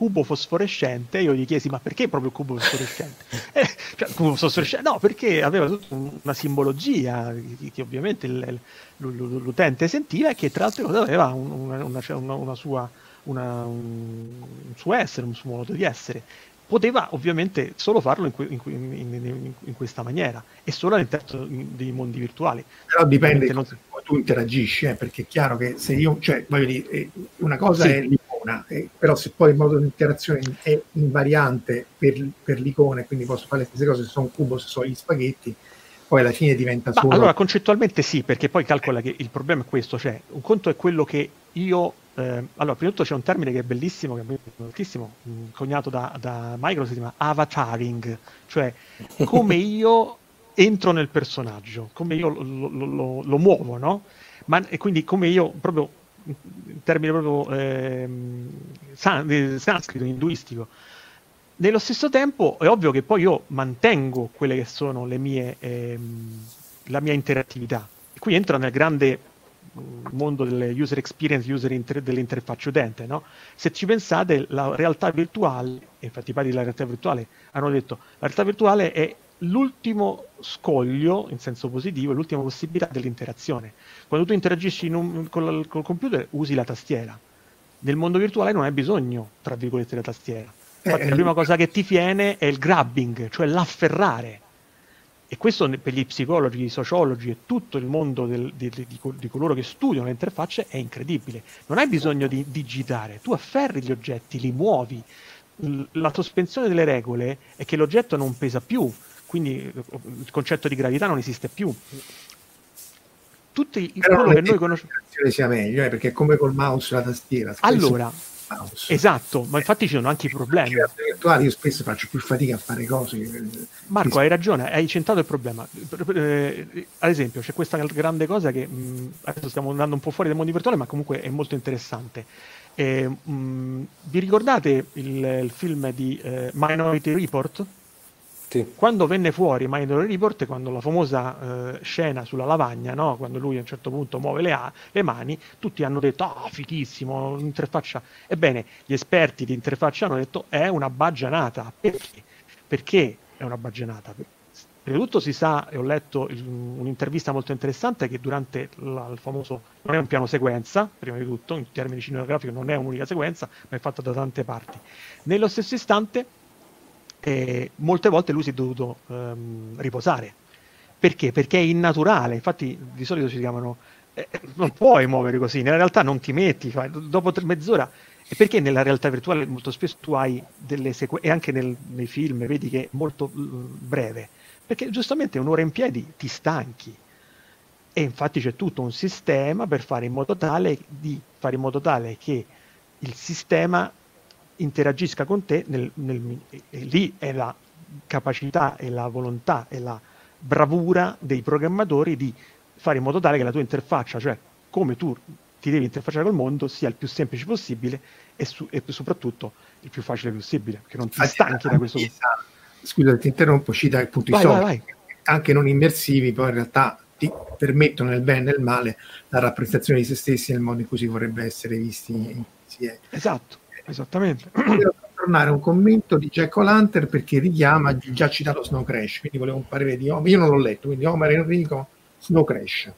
cubo fosforescente. Io gli chiesi: Ma perché proprio cubo fosforescente? <laughs> eh, cioè, cubo fosforescente? No, perché aveva tutta una simbologia che, ovviamente il, l'utente sentiva e che tra l'altro aveva una, una, una sua, una, un, suo essere, un suo modo di essere. Poteva ovviamente solo farlo in, in, in, in questa maniera e solo all'interno dei mondi virtuali. Però dipende non... come tu interagisci, eh, perché è chiaro che se io, cioè, voglio dire, eh, una cosa sì. è un'icona, eh, però se poi il modo di interazione è invariante per, per l'icona, quindi posso fare le stesse cose se sono un cubo, se sono gli spaghetti, poi alla fine diventa Ma solo... allora concettualmente sì, perché poi calcola che il problema è questo, cioè un conto è quello che io... eh, allora, prima di tutto c'è un termine che è bellissimo, che è moltissimo, mh, coniato da, da Microsoft, si chiama avataring, cioè <laughs> come io entro nel personaggio, come io lo, lo- lo- lo muovo, no? Ma, e quindi come io proprio in termini proprio ehm, san- eh, sanscrito, induistico. Nello stesso tempo è ovvio che poi io mantengo quelle che sono le mie, ehm, la mia interattività. E qui entra nel grande mh, mondo delle user experience, user inter- dell'interfaccia utente. No? Se ci pensate, la realtà virtuale, infatti i padri della realtà virtuale hanno detto, la realtà virtuale è l'ultimo scoglio, in senso positivo, l'ultima possibilità dell'interazione. Quando tu interagisci in un- col, col computer usi la tastiera. Nel mondo virtuale non hai bisogno, tra virgolette, della tastiera. Infatti Eh, la prima cosa che ti viene è il grabbing, cioè l'afferrare. E questo per gli psicologi, i sociologi e tutto il mondo del- di, di- di col- di coloro che studiano le interfacce è incredibile. Non hai bisogno di digitare, tu afferri gli oggetti, li muovi. La sospensione delle regole è che l'oggetto non pesa più, quindi eh, il concetto di gravità non esiste più. Tutti Però quello che noi conosciamo. sia meglio, eh, perché è come col mouse e la tastiera. Allora, mouse. esatto, ma infatti ci sono anche i problemi. Io spesso faccio più fatica a fare cose. che- Marco, hai ragione, hai centrato il problema. Eh, ad esempio, c'è questa grande cosa che mh, adesso stiamo andando un po' fuori dal mondo virtuale, ma comunque è molto interessante. Eh, mh, vi ricordate il, il film di eh, Minority Report? Sì. Quando venne fuori Minority Report, quando la famosa eh, scena sulla lavagna, no? quando lui a un certo punto muove le, a- le mani, tutti hanno detto, ah, fighissimo, un'interfaccia. Ebbene, gli esperti di interfaccia hanno detto, è una baggianata. Perché? Perché è una baggianata? Prima di tutto si sa, e ho letto il- un'intervista molto interessante, che durante la- il famoso, non è un piano sequenza, prima di tutto, in termini cinematografici non è un'unica sequenza, ma è fatta da tante parti. Nello stesso istante, eh, molte volte lui si è dovuto ehm, riposare. Perché? Perché è innaturale, infatti di solito si chiamano, eh, non puoi muovere così, nella realtà non ti metti, fai- dopo tre- mezz'ora, e perché nella realtà virtuale molto spesso tu hai delle sequenze, e anche nel- nei film vedi che è molto mm, breve, perché giustamente un'ora in piedi ti stanchi, e infatti c'è tutto un sistema per fare in modo tale di fare in modo tale che il sistema interagisca con te nel, nel- e lì è la capacità e la volontà e la bravura dei programmatori di fare in modo tale che la tua interfaccia, cioè come tu ti devi interfacciare col mondo, sia il più semplice possibile e, su- e soprattutto il più facile possibile, che non ti stanchi da questo punto. Anch'essa, Scusa, ti interrompo, cita appunto Vai, i vai, software, anche non immersivi, poi in realtà ti permettono nel bene e nel male la rappresentazione di se stessi nel modo in cui si vorrebbe essere visti insieme. Esatto, esattamente. Volevo tornare a un commento di Jack O'Lantern perché richiama il già citato Snow Crash, quindi volevo un parere di Omar. Io non l'ho letto, quindi Omar e Enrico, Snow Crash.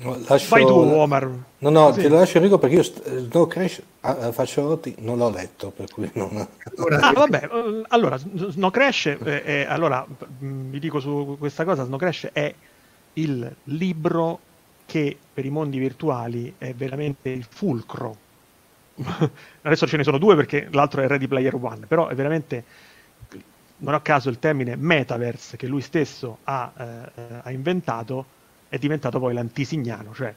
No, lascio- Vai tu, Omar. No, no, Sì. te lo lascio Enrico perché io eh, Snow Crash a, a faccia rotti non l'ho letto, per cui non... Allora, Ah, vabbè, eh, allora, Snow Crash, eh, è- allora, mh, vi dico su questa cosa, Snow Crash è il libro che per i mondi virtuali è veramente il fulcro. <laughs> Adesso ce ne sono due perché l'altro è Ready Player One, però è veramente, non a caso il termine metaverse che lui stesso ha, eh, ha inventato è diventato poi l'antisignano, cioè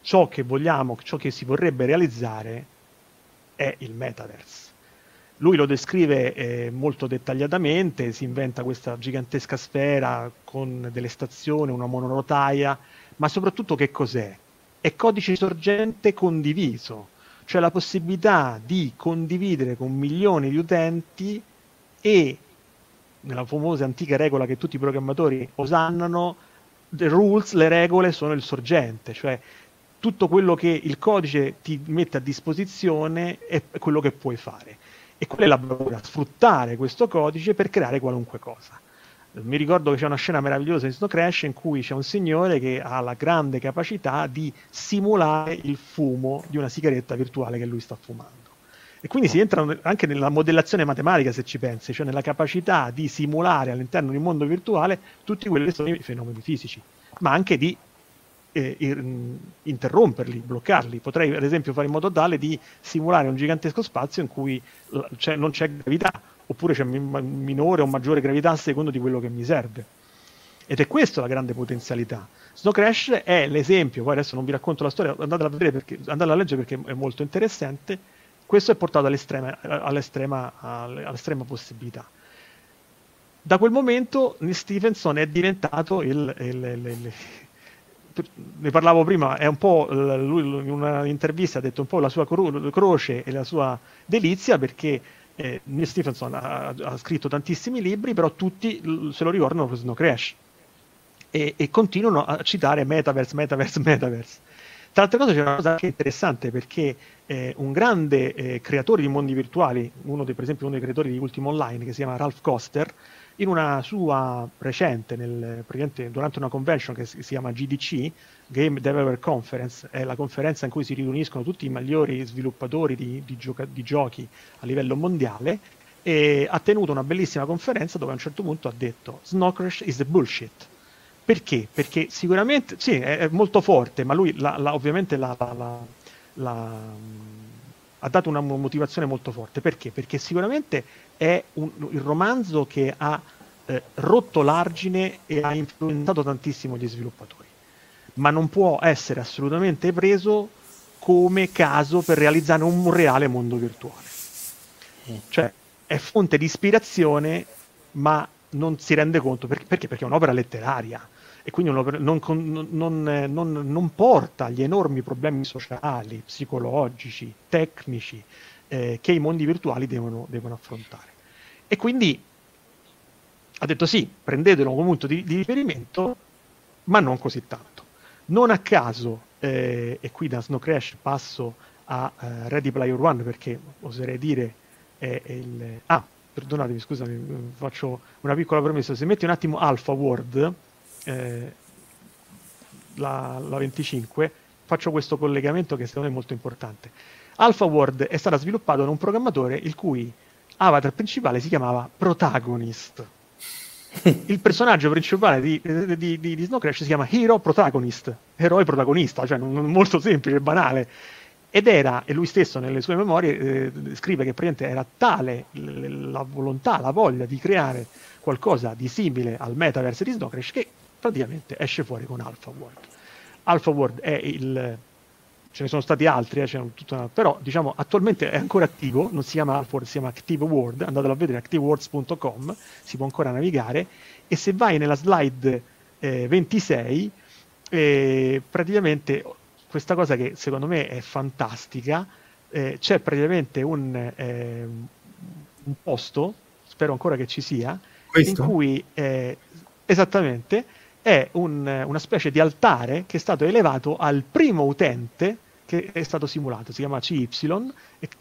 ciò che vogliamo, ciò che si vorrebbe realizzare è il metaverse. Lui lo descrive eh, molto dettagliatamente, si inventa questa gigantesca sfera con delle stazioni, una monorotaia, ma soprattutto che cos'è? È codice sorgente condiviso, cioè la possibilità di condividere con milioni di utenti e nella famosa antica regola che tutti i programmatori osannano, the rules, le regole sono il sorgente, cioè tutto quello che il codice ti mette a disposizione è quello che puoi fare. E qual è la bravura? Sfruttare questo codice per creare qualunque cosa. Mi ricordo che c'è una scena meravigliosa in Snow Crash in cui c'è un signore che ha la grande capacità di simulare il fumo di una sigaretta virtuale che lui sta fumando. E quindi si entra anche nella modellazione matematica, se ci pensi, cioè nella capacità di simulare all'interno di un mondo virtuale tutti quelli che sono i fenomeni fisici, ma anche di eh, interromperli, bloccarli. Potrei ad esempio fare in modo tale di simulare un gigantesco spazio in cui c'è, non c'è gravità, oppure c'è minore o maggiore gravità a secondo di quello che mi serve. Ed è questa la grande potenzialità. Snow Crash è l'esempio, poi adesso non vi racconto la storia, andatela a vedere perché, andatela a leggere perché è molto interessante. Questo è portato all'estrema, all'estrema, all'estrema possibilità. Da quel momento Neil Stephenson è diventato il, il, il, il ne parlavo prima, è un po' lui in un'intervista ha detto un po' la sua cro- croce e la sua delizia perché eh, Neil Stephenson ha, ha, scritto tantissimi libri, però tutti se lo ricordano per Snow Crash e, e, continuano a citare metaverse, metaverse, <laughs> metaverse. Tra altre cose c'è una cosa anche interessante perché eh, un grande eh, creatore di mondi virtuali, uno dei, per esempio uno dei creatori di Ultimo Online che si chiama Ralph Koster, in una sua recente, nel, durante una convention che si, chiama GDC, Game Developer Conference, è la conferenza in cui si riuniscono tutti i migliori sviluppatori di, di, gioca- di giochi a livello mondiale, e ha tenuto una bellissima conferenza dove a un certo punto ha detto Snow Crash is the bullshit. Perché? Perché sicuramente, sì, è, è molto forte, ma lui la, la, ovviamente la, la ha dato una motivazione molto forte. Perché? Perché sicuramente è un, il romanzo che ha eh, rotto l'argine e ha influenzato tantissimo gli sviluppatori, ma non può essere assolutamente preso come caso per realizzare un reale mondo virtuale. Mm. Cioè, è fonte di ispirazione, ma non si rende conto perché, perché? perché è un'opera letteraria e quindi non, non, non, non, porta gli enormi problemi sociali, psicologici, tecnici eh, che i mondi virtuali devono, devono, affrontare. E quindi ha detto sì, prendetelo come punto di, di riferimento, ma non così tanto. Non a caso, eh, e qui da Snow Crash passo a uh, Ready Player One perché oserei dire è, è il... Ah, perdonatemi, scusami, faccio una piccola promessa. Se metti un attimo Alpha Word, eh, la, la 25, faccio questo collegamento che secondo me è molto importante. Alpha Word è stata sviluppata da un programmatore il cui avatar principale si chiamava Protagonist. Il personaggio principale di, di, di, di, Snow Crash si chiama Hero Protagonist, eroe protagonista, cioè non, molto semplice, banale. Ed era, e lui stesso nelle sue memorie eh, scrive che praticamente era tale la volontà, la voglia di creare qualcosa di simile al metaverse di Snow Crash che praticamente esce fuori con Alpha World. Alpha World è il ce ne sono stati altri, eh, una, però diciamo attualmente è ancora attivo, non si chiama Alpha World, si chiama Active World, andatelo a vedere activeworlds.com, si può ancora navigare e se vai nella slide eh, 26 eh, praticamente questa cosa che secondo me è fantastica, eh, c'è praticamente un, ehm, un, posto, spero ancora che ci sia, Questo? in cui eh, esattamente è un, una specie di altare che è stato elevato al primo utente che è stato simulato, si chiama CY,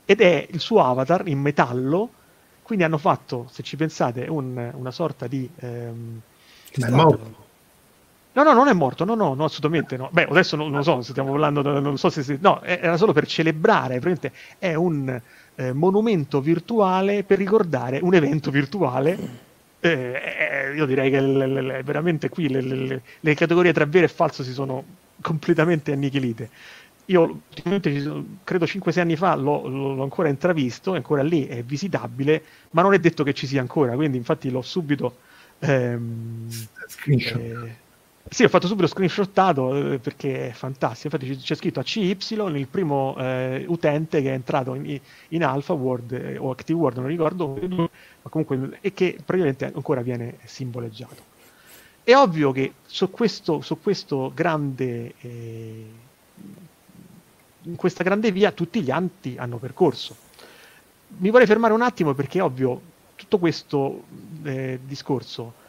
ed è il suo avatar in metallo, quindi hanno fatto, se ci pensate, un, una sorta di... Ehm, Ma è morto? No, no, non è morto, no, no, no assolutamente no. Beh, adesso non, non so se stiamo parlando, non so se... no, era solo per celebrare, è un eh, monumento virtuale per ricordare un evento virtuale eh, eh, io direi che le, le, le, veramente qui le, categorie tra vero e falso si sono completamente annichilite. Io credo 5-6 anni fa l'ho, l'ho, ancora intravisto, è ancora lì, è visitabile, ma non è detto che ci sia ancora, quindi infatti l'ho subito... Ehm, eh, sì, ho fatto subito screenshottato eh, perché è fantastico. Infatti c'è scritto ACY, il primo eh, utente che è entrato in, in Alpha Word eh, o Active Word, non ricordo, comunque, e che praticamente ancora viene simboleggiato. È ovvio che su questo, su questo grande, eh, in questa grande via tutti gli anti hanno percorso. Mi vorrei fermare un attimo perché è ovvio, tutto questo eh, discorso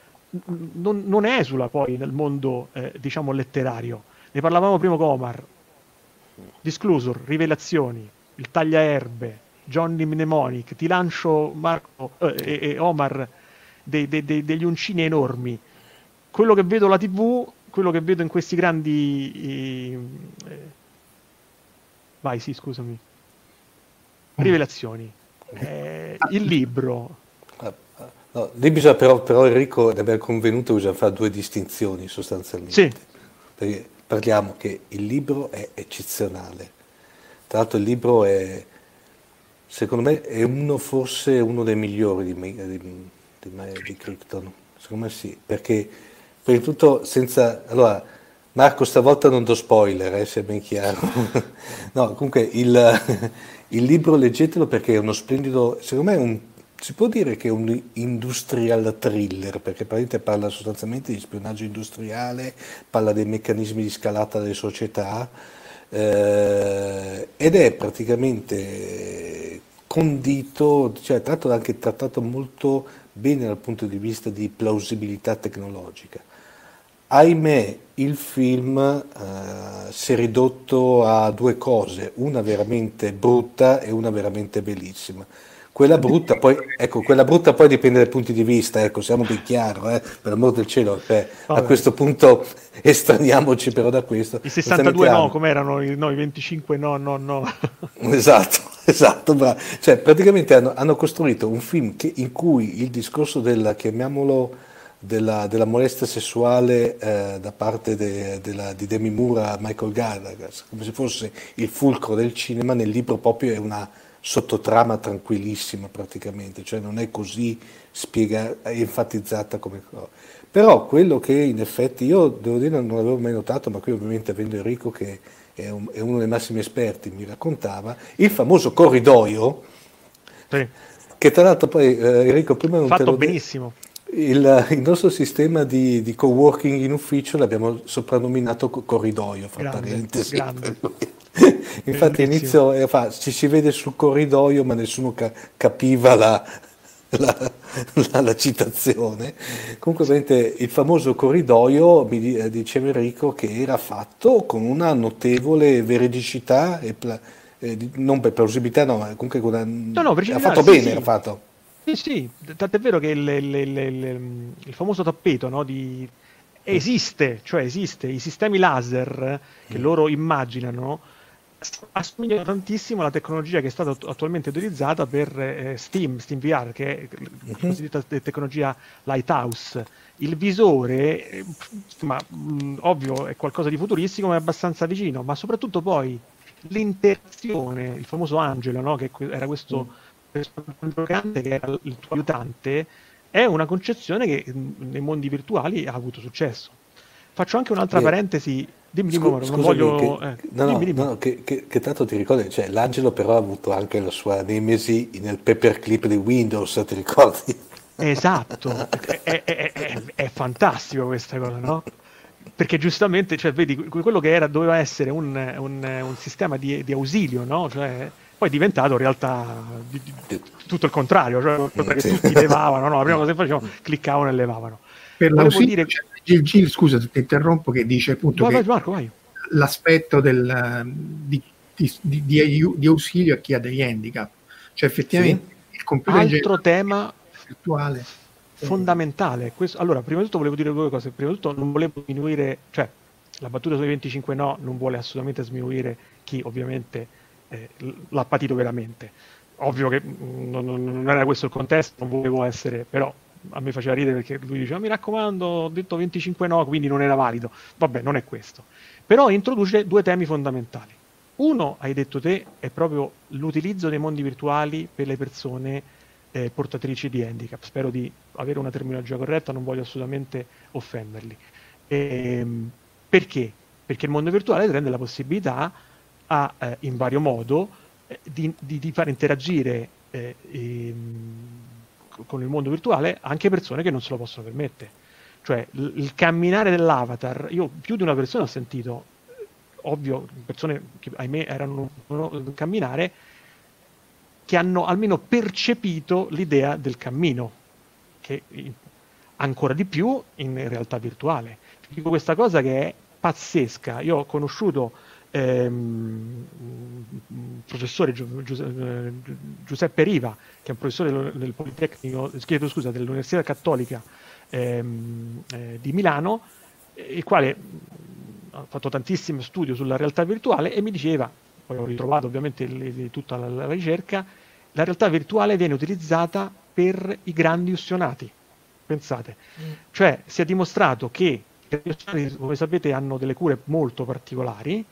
non, non esula poi nel mondo, eh, diciamo, letterario. Ne parlavamo prima con Omar. Disclosure, rivelazioni, il tagliaerbe, Johnny Mnemonic, ti lancio Marco eh, e, Omar dei, dei, dei, degli uncini enormi. Quello che vedo alla TV, quello che vedo in questi grandi... Eh, vai, sì, scusami. Rivelazioni. Eh, il libro, No, lì bisogna però, però Enrico, ne abbiamo convenuto, bisogna fare due distinzioni sostanzialmente. Sì. Perché parliamo che il libro è eccezionale. Tra l'altro il libro è, secondo me, è uno forse uno dei migliori di, di, di, di Krypton. Secondo me sì, perché prima di tutto senza... Allora, Marco, stavolta non do spoiler, eh, sia ben chiaro. <laughs> no, comunque il, <laughs> il, libro leggetelo perché è uno splendido, secondo me è un, si può dire che è un industrial thriller, perché parla sostanzialmente di spionaggio industriale, parla dei meccanismi di scalata delle società eh, ed è praticamente condito, cioè tratto anche trattato molto bene dal punto di vista di plausibilità tecnologica Ahimè, il film eh, si è ridotto a due cose, una veramente brutta e una veramente bellissima. Quella brutta, poi, ecco, quella brutta poi dipende dai punti di vista, ecco, siamo ben chiaro, eh, per l'amor del cielo, beh, a questo punto <laughs> estraniamoci però da questo. I 62 no, come erano i, no, i 25 no, no, no. <laughs> esatto, esatto, bravo. Cioè, praticamente hanno, hanno costruito un film che, in cui il discorso del, chiamiamolo, della, della molestia sessuale eh, da parte de, della, di Demi Moore a Michael Gallagher, come se fosse il fulcro del cinema, nel libro proprio è una sottotrama tranquillissima praticamente, cioè non è così spiegata, enfatizzata come cosa. Però quello che in effetti io devo dire non l'avevo mai notato, ma qui ovviamente avendo Enrico che è, un, è uno dei massimi esperti mi raccontava, il famoso corridoio, sì. che tra l'altro poi eh, Enrico prima non Fatto te lo benissimo. Il, il, nostro sistema di, di, co-working in ufficio l'abbiamo soprannominato corridoio, fra grande, parentesi. Grande. <laughs> <laughs> Infatti all'inizio eh, ci si vede sul corridoio ma nessuno ca- capiva la, la, la, la, citazione. Comunque il famoso corridoio, mi eh, diceva Enrico, che era fatto con una notevole veridicità e pla- eh, non per plausibilità, no, ma comunque con una, no, no, ha fatto sì, bene, sì. era fatto. Sì, sì, tant'è vero che il, il, il, il famoso tappeto no, di... esiste, cioè esiste, i sistemi laser che mm. loro immaginano assomigliano tantissimo alla tecnologia che è stata attualmente utilizzata per eh, Steam, Steam VR, che è la mm-hmm. cosiddetta tecnologia Lighthouse. Il visore, eh, ma, mh, ovvio, è qualcosa di futuristico, ma è abbastanza vicino, ma soprattutto poi l'interazione, il famoso angelo, no? che era questo... Mm un giocante che era il tuo aiutante è una concezione che nei mondi virtuali ha avuto successo. Faccio anche un'altra eh, parentesi. Dimmi, dimmi, scu- non voglio. Che, eh, no, dimmi, dimmi. no, che, che, che, tanto ti ricordi, cioè, l'angelo però ha avuto anche la sua nemesi nel paperclip di Windows, ti ricordi? Esatto, è, è, è, è, fantastico questa cosa, no? Perché giustamente, cioè, vedi, quello che era, doveva essere un, un, un sistema di, di ausilio, no? Cioè, poi è diventato in realtà di, di, tutto il contrario, cioè perché sì. tutti levavano, no? la prima cosa che facevano, cliccavano e levavano. Per l'ausilio, dire... Gil, Gil, scusa se ti interrompo, che dice appunto vai, che vai, Marco, vai. l'aspetto del, di, di, di, ausilio a chi ha degli handicap, cioè effettivamente sì. il computer Altro tema virtuale fondamentale. Questo, allora, prima di tutto volevo dire due cose. Prima di tutto non volevo diminuire, cioè la battuta sui 25 no non vuole assolutamente sminuire chi ovviamente eh, l'ha patito veramente. Ovvio che mm, non, non, era questo il contesto, non volevo essere, però a me faceva ridere perché lui diceva mi raccomando, ho detto 25 no, quindi non era valido. Vabbè, non è questo. Però introduce due temi fondamentali. Uno, hai detto te, è proprio l'utilizzo dei mondi virtuali per le persone eh, portatrici di handicap. Spero di avere una terminologia corretta, non voglio assolutamente offenderli. Ehm, perché? Perché il mondo virtuale rende la possibilità a, eh, in vario modo, eh, di, di, di, far interagire eh, ehm, con il mondo virtuale anche persone che non se lo possono permettere. Cioè, l- il camminare dell'avatar, io più di una persona ho sentito, ovvio, persone che ahimè erano camminare, che hanno almeno percepito l'idea del cammino, che ancora di più in realtà virtuale. Dico questa cosa che è pazzesca. Io ho conosciuto ehm, professore Giuseppe Riva, che è un professore del Politecnico, chiedo scusa, dell'Università Cattolica ehm, eh, di Milano, il quale ha fatto tantissimo studio sulla realtà virtuale e mi diceva, poi ho ritrovato ovviamente le, tutta la, la ricerca, la realtà virtuale viene utilizzata per i grandi ustionati. Pensate, mm. cioè si è dimostrato che come sapete, hanno delle cure molto particolari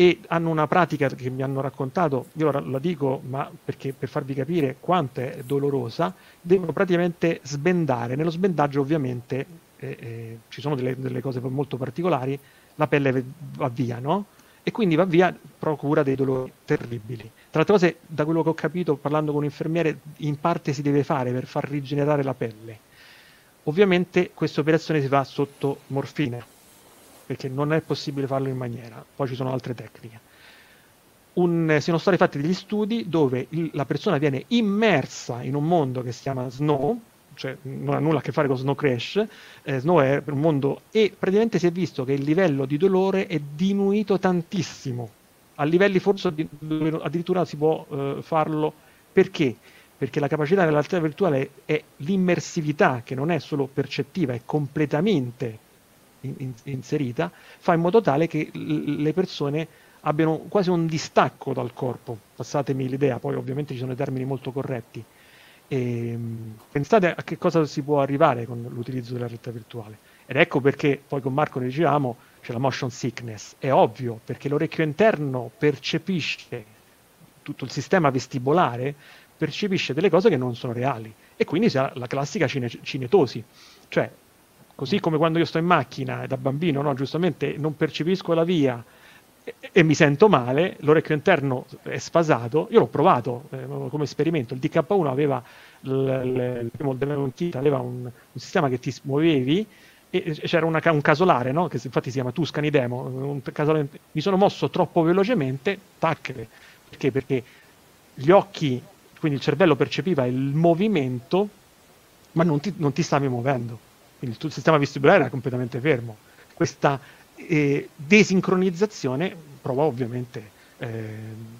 e hanno una pratica che mi hanno raccontato, io la dico ma perché per farvi capire quanto è dolorosa, devono praticamente sbendare, nello sbendaggio ovviamente eh, eh, ci sono delle, delle, cose molto particolari, la pelle va via, no? E quindi va via, procura dei dolori terribili. Tra l'altro cose, da quello che ho capito parlando con un infermiere, in parte si deve fare per far rigenerare la pelle. Ovviamente questa operazione si fa sotto morfina, perché non è possibile farlo in maniera, poi ci sono altre tecniche. Un, sono stati fatti degli studi dove il, la persona viene immersa in un mondo che si chiama Snow, cioè non ha nulla a che fare con Snow Crash, eh, Snow è un mondo e praticamente si è visto che il livello di dolore è diminuito tantissimo, a livelli forse addirittura si può eh, farlo perché? Perché la capacità della realtà virtuale è l'immersività che non è solo percettiva, è completamente in, inserita, fa in modo tale che le persone abbiano quasi un distacco dal corpo, passatemi l'idea, poi ovviamente ci sono termini molto corretti. E, ehm, pensate a che cosa si può arrivare con l'utilizzo della realtà virtuale. Ed ecco perché poi con Marco ne dicevamo c'è la motion sickness. È ovvio perché l'orecchio interno percepisce tutto il sistema vestibolare percepisce delle cose che non sono reali e quindi ha la classica cine- cinetosi, cioè Così come quando io sto in macchina da bambino, no, giustamente non percepisco la via e, e, mi sento male, l'orecchio interno è sfasato. Io l'ho provato eh, come esperimento. Il DK1 aveva il, il, il aveva un, un, sistema che ti muovevi e c'era una, un casolare, no? che infatti si chiama Tuscany Demo. Casolare, mi sono mosso troppo velocemente, tac, perché? Perché gli occhi, quindi il cervello percepiva il movimento, ma non ti, non ti stavi muovendo quindi il sistema vestibolare era completamente fermo. Questa eh, desincronizzazione prova ovviamente eh,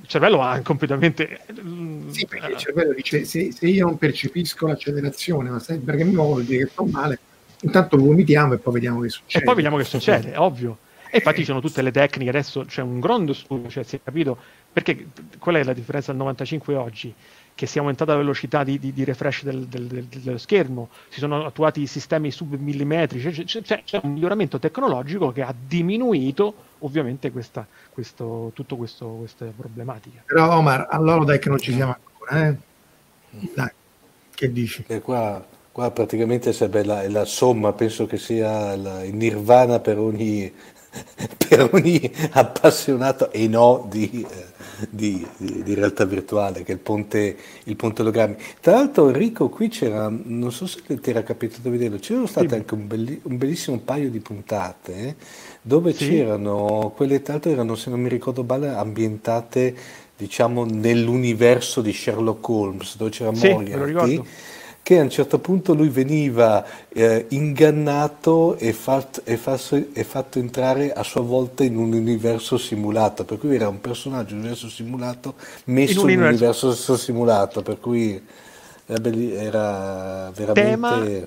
il cervello ha completamente mm, sì perché il cervello dice se, se io non percepisco l'accelerazione ma sempre che mi dire che sto male intanto lo vomitiamo e poi vediamo che succede e poi vediamo che succede, ovvio. E infatti ci sono tutte le tecniche adesso c'è un grande studio cioè si è capito perché qual è la differenza del 95 oggi che si è aumentata la velocità di, di, di refresh del, del, del, dello schermo, si sono attuati sistemi submillimetrici, cioè, c'è, c'è, un miglioramento tecnologico che ha diminuito ovviamente questa, questo, tutto questo, queste problematiche. Però Omar, allora dai che non ci siamo ancora, eh? Dai, che dici? E qua, qua praticamente sarebbe la, la, somma, penso che sia la, il nirvana per ogni, <laughs> per ogni appassionato e no di... Eh, di, di, di, realtà virtuale, che è il ponte, il ponte ologrammi. Tra l'altro Enrico, qui c'era, non so se ti era capitato vederlo, c'erano state sì. anche un, belli, un, bellissimo paio di puntate eh, dove sì. c'erano, quelle tra l'altro erano, se non mi ricordo male, ambientate diciamo nell'universo di Sherlock Holmes, dove c'era sì, Moriarty che a un certo punto lui veniva eh, ingannato e, fat, e, fatto, e, fatto, entrare a sua volta in un universo simulato, per cui era un personaggio in un universo simulato messo in un, in un universo. simulato, per cui era, veramente... Tema,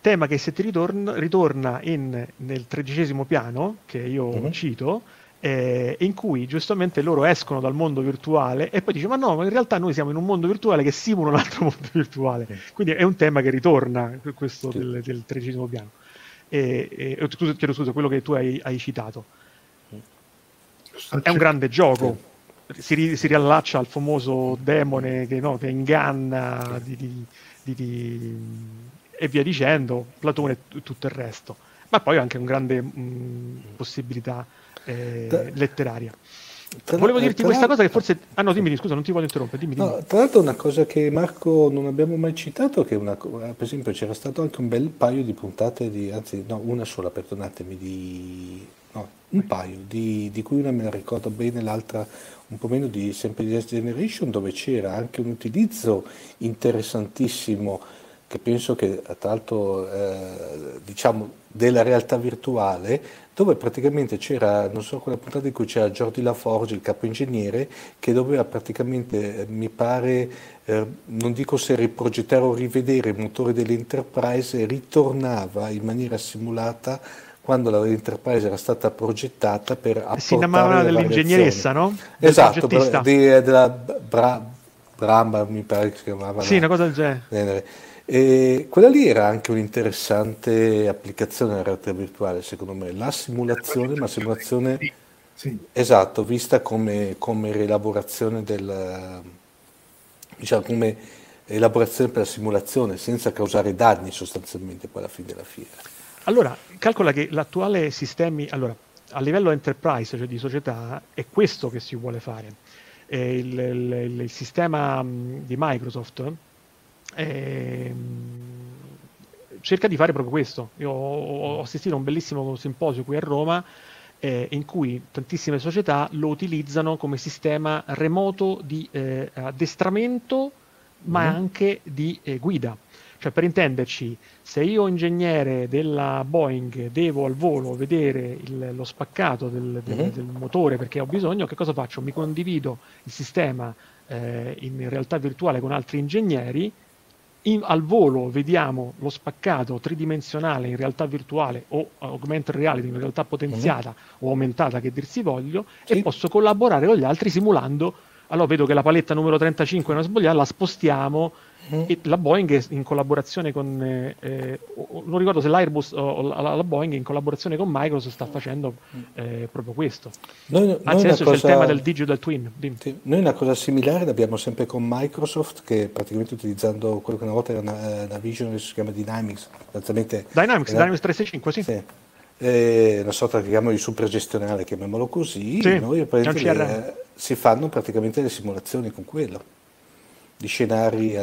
tema che se ti ritorna, ritorna in, nel tredicesimo piano, che io mm-hmm. cito, eh, in cui giustamente loro escono dal mondo virtuale e poi dice ma no, ma in realtà noi siamo in un mondo virtuale che simula un altro <laughs> mondo virtuale. Quindi è un tema che ritorna, questo sì. del, del tredicesimo piano. E, e, chiedo scusa, quello che tu hai, hai citato. È un grande gioco. Si, ri, si, riallaccia al famoso demone che, no, che inganna di, di, di, e via dicendo, Platone e tutto il resto. Ma poi anche una grande mh, possibilità eh, letteraria. Tra, Volevo dirti questa cosa che forse... Ah no, dimmi, scusa, non ti voglio interrompere. Dimmi, dimmi. No, tra l'altro una cosa che Marco non abbiamo mai citato, che una, per esempio c'era stato anche un bel paio di puntate, di, anzi no, una sola, perdonatemi, di, no, un paio, di, di, cui una me la ricordo bene, l'altra un po' meno di sempre di Next Generation, dove c'era anche un utilizzo interessantissimo che penso che tra l'altro eh, diciamo della realtà virtuale dove praticamente c'era, non so quella puntata in cui c'era Jordi Laforge, il capo ingegnere, che doveva praticamente, eh, mi pare, eh, non dico se riprogettare o rivedere il motore dell'Enterprise e ritornava in maniera simulata quando l'Enterprise era stata progettata per apportare Si chiamava dell'ingegneressa, no? Del esatto, di, della Bra, Bramba mi pare che si chiamava. Sì, una cosa del genere E quella lì era anche un'interessante applicazione della realtà virtuale, secondo me, la simulazione, ma simulazione Sì, sì. esatto, vista come, come rielaborazione del, diciamo, come elaborazione per la simulazione, senza causare danni sostanzialmente poi alla fine della fiera. Allora, calcola che l'attuale sistemi, allora, a livello enterprise, cioè di società, è questo che si vuole fare. Il, il- il sistema mh, di Microsoft cerca di fare proprio questo. Io ho, assistito a un bellissimo simposio qui a Roma eh, in cui tantissime società lo utilizzano come sistema remoto di eh, addestramento, ma Mhm. anche di eh, guida. Cioè, per intenderci, se io ingegnere della Boeing devo al volo vedere il- lo spaccato del, del- Mhm. del motore perché ho bisogno, che cosa faccio? Mi condivido il sistema eh, in realtà virtuale con altri ingegneri, in- al volo vediamo lo spaccato tridimensionale in realtà virtuale o augmented reality in realtà potenziata o aumentata che dir si voglio Sì. e posso collaborare con gli altri simulando allora vedo che la paletta numero 35 è una sbagliata la spostiamo Mhm. e la Boeing è in collaborazione con eh, eh, non ricordo se l'Airbus o la, la Boeing in collaborazione con Microsoft sta facendo eh, proprio questo. Noi, noi anzi una adesso c'è il tema del digital twin. Sì, Noi una cosa similare l'abbiamo sempre con Microsoft, che praticamente utilizzando quello che una volta era una, una Vision che si chiama Dynamics, Dynamics, era- Dynamics 365 sì, sì, eh, una sorta chiamiamolo di super gestionale, chiamiamolo così, Sì, noi si fanno praticamente le simulazioni con quello, di scenari eh,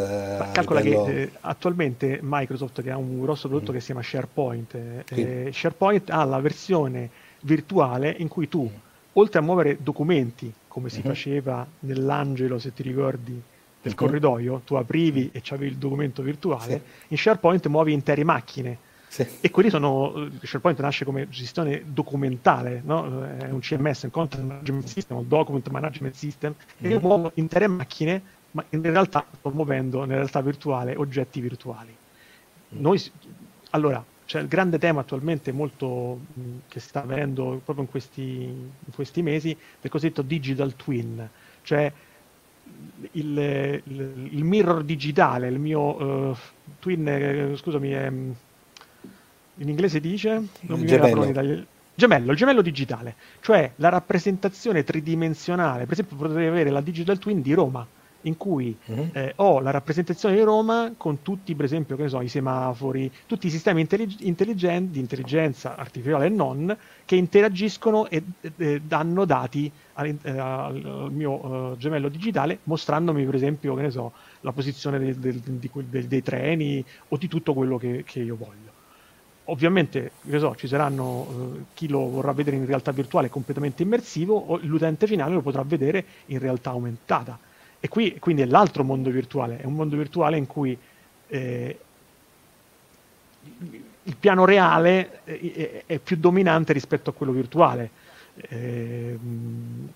calcola livello- che eh, attualmente Microsoft che ha un grosso prodotto Mm. che si chiama SharePoint, eh, Sì. eh, SharePoint ha la versione virtuale in cui tu, oltre a muovere documenti, come si Mhm. faceva nell'angelo, se ti ricordi, del Mhm. corridoio, tu aprivi e c'avevi il documento virtuale, in SharePoint muovi intere macchine. Sì. E quelli sono, SharePoint nasce come gestione documentale, no? è un CMS, un Content Management System, un Document Management System, e io muovo intere macchine, ma in realtà sto muovendo nella realtà virtuale oggetti virtuali. Noi, s- allora, c'è il grande tema attualmente molto mh, che sta avvenendo proprio in questi, in questi mesi del cosiddetto digital twin, cioè il, il- il mirror digitale, il mio eh, twin, eh, scusami, è, mh, in inglese dice? Non mi Gemello. italiano. Gemello, il gemello digitale, cioè la rappresentazione tridimensionale. Per esempio, potrei avere la digital twin di Roma, in cui Mhm. eh, ho la rappresentazione di Roma con tutti, per esempio, che ne so, i semafori, tutti i sistemi intellig- intelligenti, di intelligenza artificiale e non, che interagiscono e eh, danno dati al, eh, al- mio eh, gemello digitale, mostrandomi, per esempio, che ne so, la posizione del- del- del- dei treni o di tutto quello che, che io voglio. Ovviamente, so, ci saranno eh, chi lo vorrà vedere in realtà virtuale completamente immersivo o l'utente finale lo potrà vedere in realtà aumentata. E qui quindi è l'altro mondo virtuale, è un mondo virtuale in cui eh, il piano reale eh, è, è più dominante rispetto a quello virtuale. Ehm,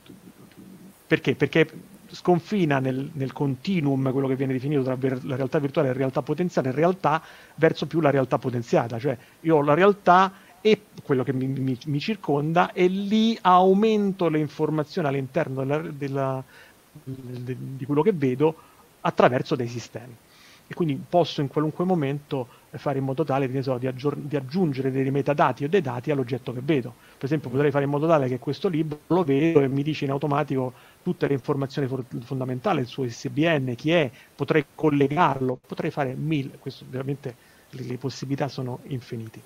perché? Perché sconfina nel, nel continuum quello che viene definito tra ver- la realtà virtuale e la realtà potenziata in realtà verso più la realtà potenziata, cioè io ho la realtà e quello che mi, mi- mi circonda e lì aumento le informazioni all'interno della- della- de- di quello che vedo attraverso dei sistemi. E quindi posso in qualunque momento fare in modo tale so, di, aggior- di aggiungere dei metadati o dei dati all'oggetto che vedo. Per esempio potrei fare in modo tale che questo libro lo vedo e mi dice in automatico tutte le informazioni for- fondamentali, il suo ISBN, chi è, potrei collegarlo, potrei fare mille, questo veramente le, le possibilità sono infinite.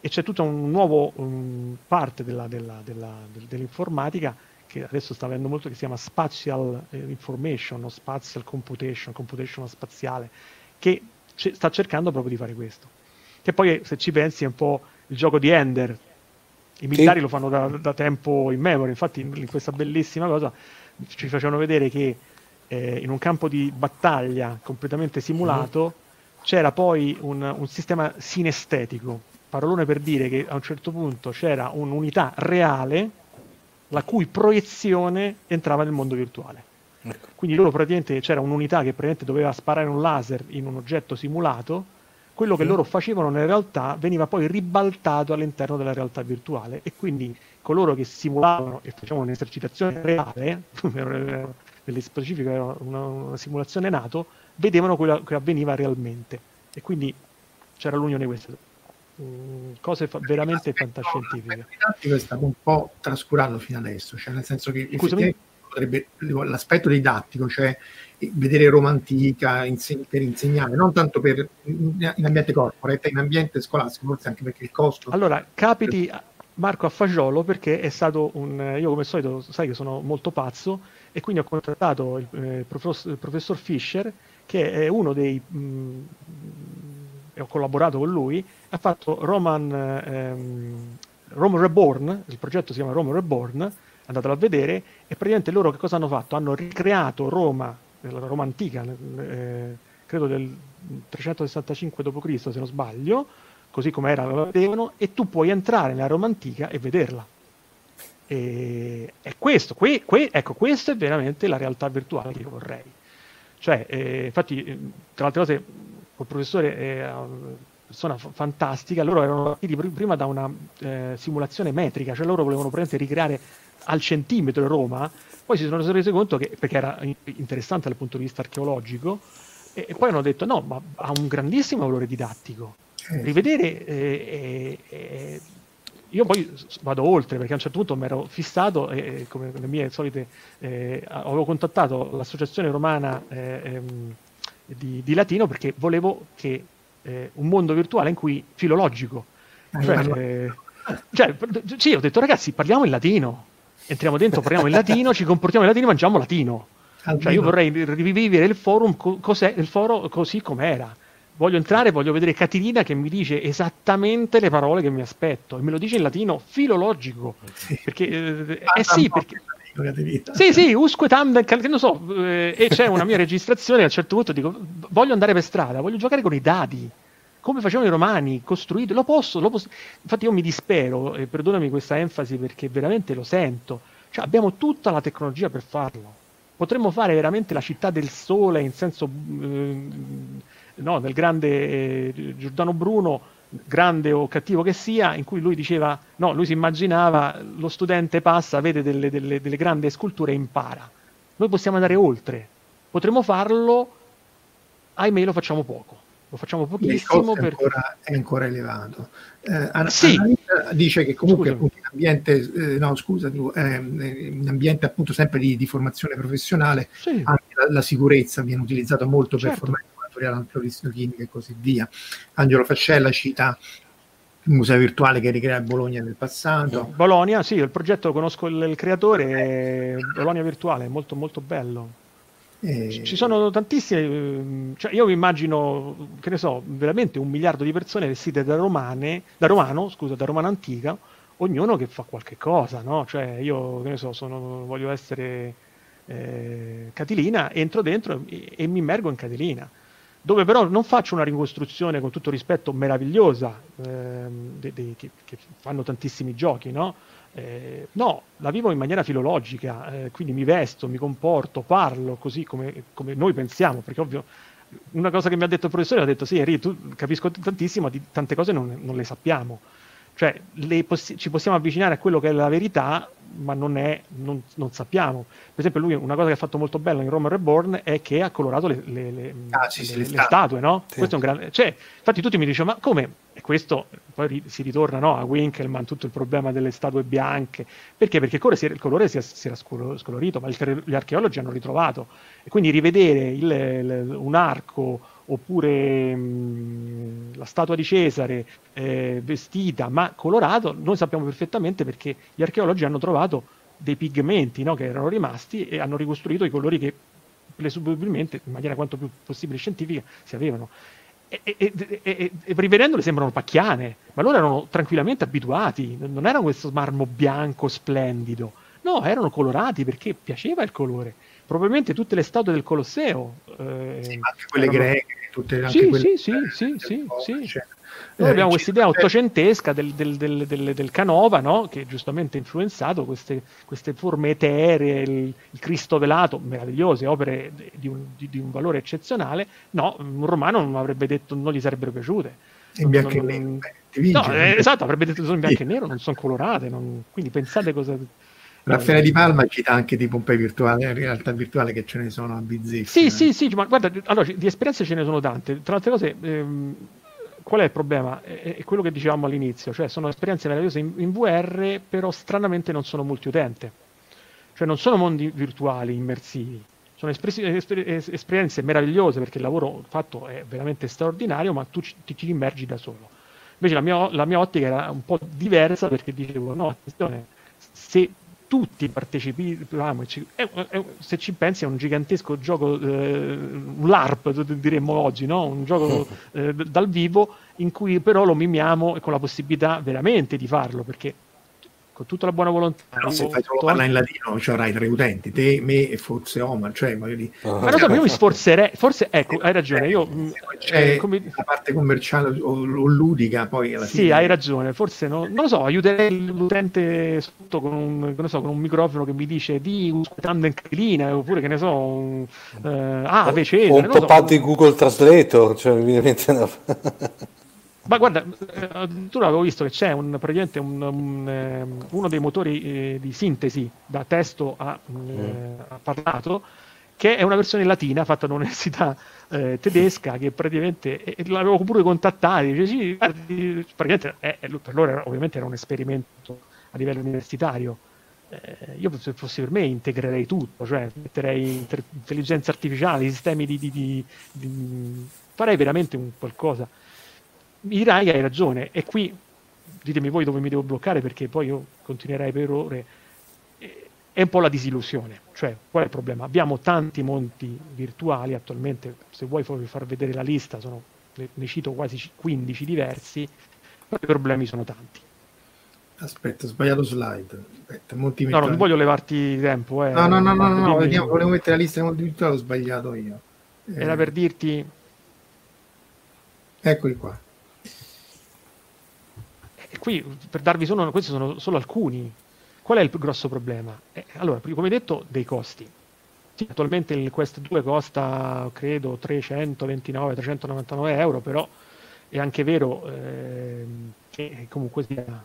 E c'è tutta un nuovo um, parte della- della- della- del- dell'informatica che adesso sta avendo molto che si chiama spatial eh, information o spatial computation, computation spaziale, che sta cercando proprio di fare questo. Che poi se ci pensi è un po' il gioco di Ender. I militari lo fanno da, da tempo in memoria, infatti in, questa bellissima cosa ci facevano vedere che eh, in un campo di battaglia completamente simulato c'era poi un, un sistema sinestetico, parolone per dire che a un certo punto c'era un'unità reale la cui proiezione entrava nel mondo virtuale. Ecco. Quindi loro praticamente c'era un'unità che praticamente doveva sparare un laser in un oggetto simulato, quello che loro facevano nella realtà veniva poi ribaltato all'interno della realtà virtuale e quindi coloro che simulavano e facevano un'esercitazione reale, <laughs> nelle specifiche era una, una simulazione nato, vedevano quello che avveniva realmente. E quindi c'era l'unione di queste mm, cose fa- veramente fantascientifiche. Stato un po' trascurato fino adesso, cioè nel senso che Scusami? Potrebbe, l'aspetto didattico, cioè vedere Roma antica per insegnare, non tanto per in ambiente corporate, in ambiente scolastico, forse anche perché il costo. Allora, capiti Marco a Fagiolo perché è stato un... Io come al solito sai che sono molto pazzo e quindi ho contattato il, eh, professor, il professor Fischer che è uno dei... Mh, e ho collaborato con lui, ha fatto Roman, ehm, Rome Reborn, il progetto si chiama Rome Reborn, andatelo a vedere, e praticamente loro che cosa hanno fatto? Hanno ricreato Roma, la Roma antica, eh, credo del 365 d.C. se non sbaglio, così come era lo vedevano, e tu puoi entrare nella Roma antica e vederla. E è questo, que, que, ecco, questa è veramente la realtà virtuale che io vorrei. Cioè, eh, infatti, eh, tra le altre cose, col professore è una persona f- fantastica, loro erano partiti pr- prima da una eh, simulazione metrica, cioè loro volevano ricreare al centimetro Roma, poi si sono resi conto che, perché era interessante dal punto di vista archeologico, e, e poi hanno detto no, ma ha un grandissimo valore didattico. Rivedere eh, eh, io poi vado oltre perché a un certo punto mi ero fissato e come le mie solite eh, avevo contattato l'associazione romana eh, ehm, di, di, latino perché volevo che eh, un mondo virtuale in cui filologico cioè, eh, cioè, sì, ho detto ragazzi parliamo in latino entriamo dentro parliamo in latino ci comportiamo in latino mangiamo latino. Cioè, io vorrei rivivere il forum cos'è, il foro così com'era. Voglio entrare, voglio vedere Catilina che mi dice esattamente le parole che mi aspetto. E me lo dice in latino filologico. Sì. Perché, eh, eh sì, perché... Sì, sì, usque tam, che non so, eh, e c'è una mia registrazione a un certo punto dico, voglio andare per strada, voglio giocare con i dadi, come facevano i romani, costruito, lo posso, lo posso. Infatti io mi dispero, e perdonami questa enfasi perché veramente lo sento, cioè abbiamo tutta la tecnologia per farlo. Potremmo fare veramente la città del sole in senso... Eh, no, del grande eh, Giordano Bruno, grande o cattivo che sia, in cui lui diceva, no, lui si immaginava lo studente passa, vede delle, delle, delle grandi sculture e impara. Noi possiamo andare oltre, potremmo farlo, ahimè lo facciamo poco. Lo facciamo pochissimo. Per... è, ancora, è ancora elevato. Eh, An- sì. dice che comunque appunto, in ambiente, eh, no, scusa, eh, in ambiente appunto sempre di, di formazione professionale, sì. anche la, la, sicurezza viene utilizzata molto certo. per formare laboratoriale antrochimica e così via. Angelo Fascella cita il museo virtuale che ricrea Bologna nel passato. Bologna, sì, il progetto conosco il, il creatore, Bologna virtuale, molto molto bello. E... Ci sono tantissime, ehm, cioè io mi immagino, che ne so, veramente un miliardo di persone vestite da romane, da romano, scusa, da romana antica, ognuno che fa qualche cosa, no? Cioè io, che ne so, sono, voglio essere eh, Catilina, entro dentro e, e mi immergo in Catilina dove però non faccio una ricostruzione con tutto rispetto meravigliosa ehm, de, de, che, che, fanno tantissimi giochi, no? Eh, no, la vivo in maniera filologica, eh, quindi mi vesto, mi comporto, parlo così come, come, noi pensiamo, perché ovvio una cosa che mi ha detto il professore ha detto sì, Enrico, tu capisco tantissimo, di tante cose non, non le sappiamo, cioè possi- ci possiamo avvicinare a quello che è la verità ma non, è, non, non, sappiamo. Per esempio, lui una cosa che ha fatto molto bella in Roma Reborn è che ha colorato le, le, le, ah, sì, sì, le statue, no? Sì. Questo è un grande. Cioè, infatti, tutti mi dicono: ma come? E questo poi si ritorna no, a Winkelmann, tutto il problema delle statue bianche. Perché? Perché il colore si, era scolorito, ma gli archeologi hanno ritrovato. E quindi rivedere il, il, un arco oppure mh, la statua di Cesare eh, vestita ma colorato, noi sappiamo perfettamente perché gli archeologi hanno trovato dei pigmenti no, che erano rimasti e hanno ricostruito i colori che presumibilmente, in maniera quanto più possibile scientifica, si avevano. E, e, e, e, rivedendole sembrano pacchiane, ma loro erano tranquillamente abituati, non erano questo marmo bianco splendido, no, erano colorati perché piaceva il colore probabilmente tutte le statue del Colosseo. Eh, sì, anche quelle erano... greche, tutte anche sì, quelle... Sì, sì, sì, sì, cioè, Noi eh, abbiamo questa idea ottocentesca del, del, del, del Canova, no? che giustamente ha influenzato queste, queste forme eteree, il, il, Cristo velato, meravigliose, opere di un, di, di un, valore eccezionale. No, un romano non avrebbe detto, non gli sarebbero piaciute. In bianco e nero. No, eh, esatto, avrebbe detto sono in bianco e nero, non sono colorate, non... quindi pensate cosa Raffaele Di Palma cita anche di Pompei virtuale, in realtà virtuale che ce ne sono a bizzeffe. Sì, sì, sì, ma guarda, allora, di esperienze ce ne sono tante. Tra le altre cose, ehm, qual è il problema? È, è, quello che dicevamo all'inizio, cioè sono esperienze meravigliose in, in VR, però stranamente non sono multiutente. Cioè non sono mondi virtuali immersivi, sono espres- esper- esperienze meravigliose perché il lavoro fatto è veramente straordinario, ma tu ci, ti immergi da solo. Invece la mia, la mia ottica era un po' diversa perché dicevo, no, attenzione, se tutti partecipavamo, se ci pensi è un gigantesco gioco, eh, un LARP diremmo oggi, no? un gioco <laughs> eh, dal vivo in cui però lo mimiamo e con la possibilità veramente di farlo, perché con tutta la buona volontà. Però se fai solo parlare in latino, cioè avrai tre utenti, te, me e forse Omar, cioè voglio dire. Uh-huh. Ma lo so, io mi sforzerei, forse, ecco, hai ragione, io... C'è eh, come... la parte commerciale o, o, ludica poi alla fine. Sì, hai ragione, forse no, non lo so, aiuterei l'utente sotto con un, so, con un microfono che mi dice di usando in carina, oppure che ne so, un, uh, ah, o un pop-up so. di Google Translator, cioè mi viene una... <laughs> Ma guarda, eh, addirittura avevo visto che c'è un, praticamente un, un, ehm, uno dei motori eh, di sintesi da testo a, mm. eh, a, parlato, che è una versione latina fatta da un'università eh, tedesca che praticamente eh, l'avevo pure contattato, dice sì, praticamente eh, per loro era, ovviamente era un esperimento a livello universitario. io se fosse per me integrerei tutto, cioè metterei inter- intelligenza artificiale, sistemi di, di, di, di farei veramente un qualcosa mi dirai hai ragione. E qui ditemi voi dove mi devo bloccare perché poi io continuerei per ore. È un po' la disillusione cioè qual è il problema? Abbiamo tanti monti virtuali attualmente se vuoi far vedere la lista sono, ne cito quasi 15 diversi però i problemi sono tanti. Aspetta ho sbagliato slide. Aspetta, monti no non voglio levarti tempo eh. no no no no, no, no vediamo, volevo mettere la lista dei monti virtuali ho sbagliato io. Era eh. per dirti eccoli qua e qui, per darvi solo, questi sono solo alcuni. Qual è il grosso problema? Eh, allora, come detto, dei costi. Sì, attualmente il Quest 2 costa, credo, 329-399 euro, però è anche vero eh, che comunque sia,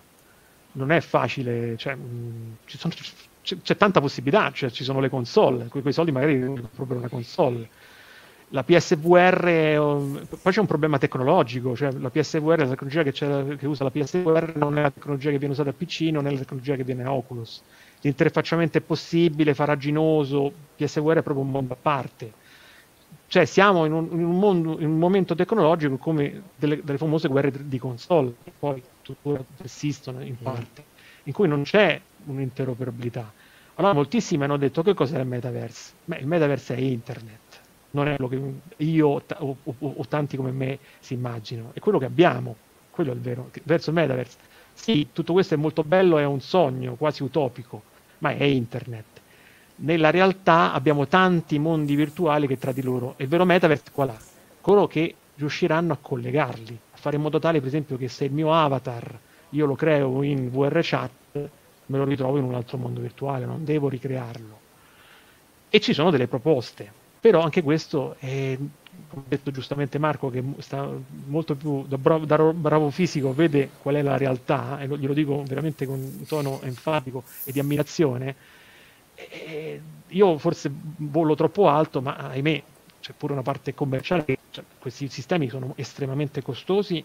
non è facile, cioè, mh, sono, c'è, c'è, tanta possibilità, cioè, ci sono le console, con quei soldi magari proprio una console la PSVR, poi c'è un problema tecnologico, cioè la PSVR, la tecnologia che, che, usa la PSVR non è la tecnologia che viene usata a PC, non è la tecnologia che viene a Oculus. L'interfacciamento è possibile, faraginoso, PSVR è proprio un mondo a parte. Cioè siamo in un, in un, mondo, in un momento tecnologico come delle, delle, famose guerre di console, che poi tuttora esistono in mm. parte, in cui non c'è un'interoperabilità. Allora moltissimi hanno detto che cos'è il metaverse? Beh, il metaverse è internet non è quello che io o, o, o, tanti come me si immaginano, è quello che abbiamo, quello è il vero, verso il metaverse. Sì, tutto questo è molto bello, è un sogno quasi utopico, ma è internet. Nella realtà abbiamo tanti mondi virtuali che tra di loro, e il vero metaverse qual è? Coloro che riusciranno a collegarli, a fare in modo tale, per esempio, che se il mio avatar io lo creo in VR chat, me lo ritrovo in un altro mondo virtuale, non devo ricrearlo. E ci sono delle proposte, però anche questo è come ha detto giustamente Marco che sta molto più da bravo, da bravo, fisico vede qual è la realtà e glielo dico veramente con un tono enfatico e di ammirazione. E io forse volo troppo alto ma ahimè c'è pure una parte commerciale cioè, questi sistemi sono estremamente costosi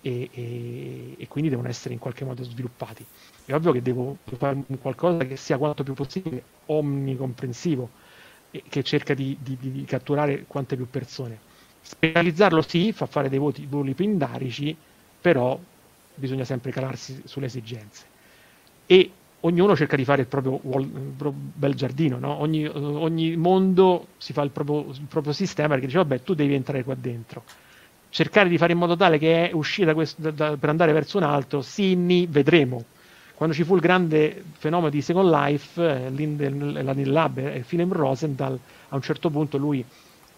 e, e, e, quindi devono essere in qualche modo sviluppati. È ovvio che devo fare qualcosa che sia quanto più possibile omnicomprensivo che cerca di, di, di, catturare quante più persone. Specializzarlo sì, fa fare dei voti, voli pindarici, però bisogna sempre calarsi sulle esigenze. E ognuno cerca di fare il proprio, bel giardino, no? ogni, ogni, mondo si fa il proprio, il proprio, sistema perché dice vabbè tu devi entrare qua dentro. Cercare di fare in modo tale che uscire da questo, da, da, per andare verso un altro, sì, ni, vedremo quando ci fu il grande fenomeno di Second Life, eh, la Lab e Philip Rosenthal, a un certo punto lui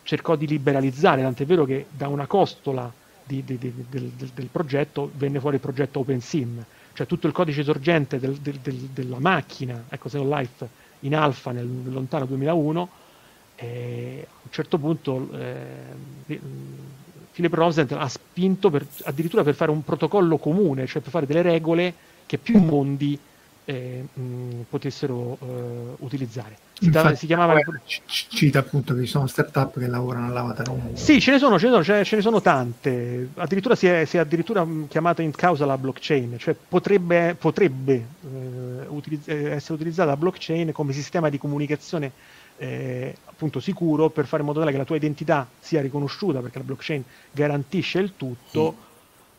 cercò di liberalizzare, tant'è vero che da una costola di, di, di, del, del, progetto venne fuori il progetto OpenSim, cioè tutto il codice sorgente del, della macchina, ecco Second Life, in alfa nel lontano 2001, e a un certo punto eh, Philip Rosenthal ha spinto per, addirittura per fare un protocollo comune, cioè per fare delle regole che più mondi eh, mh, potessero eh, utilizzare. Si, Infatti, si chiamava... C- cita appunto che ci sono startup che lavorano all'avatar. Sì, ce ne sono, ce ne sono, ce ne, ce ne sono tante. Addirittura si è, si è addirittura chiamata in causa la blockchain, cioè potrebbe, potrebbe eh, utilizz- eh, essere utilizzata la blockchain come sistema di comunicazione eh, appunto sicuro per fare in modo tale che la tua identità sia riconosciuta, perché la blockchain garantisce il tutto, mm.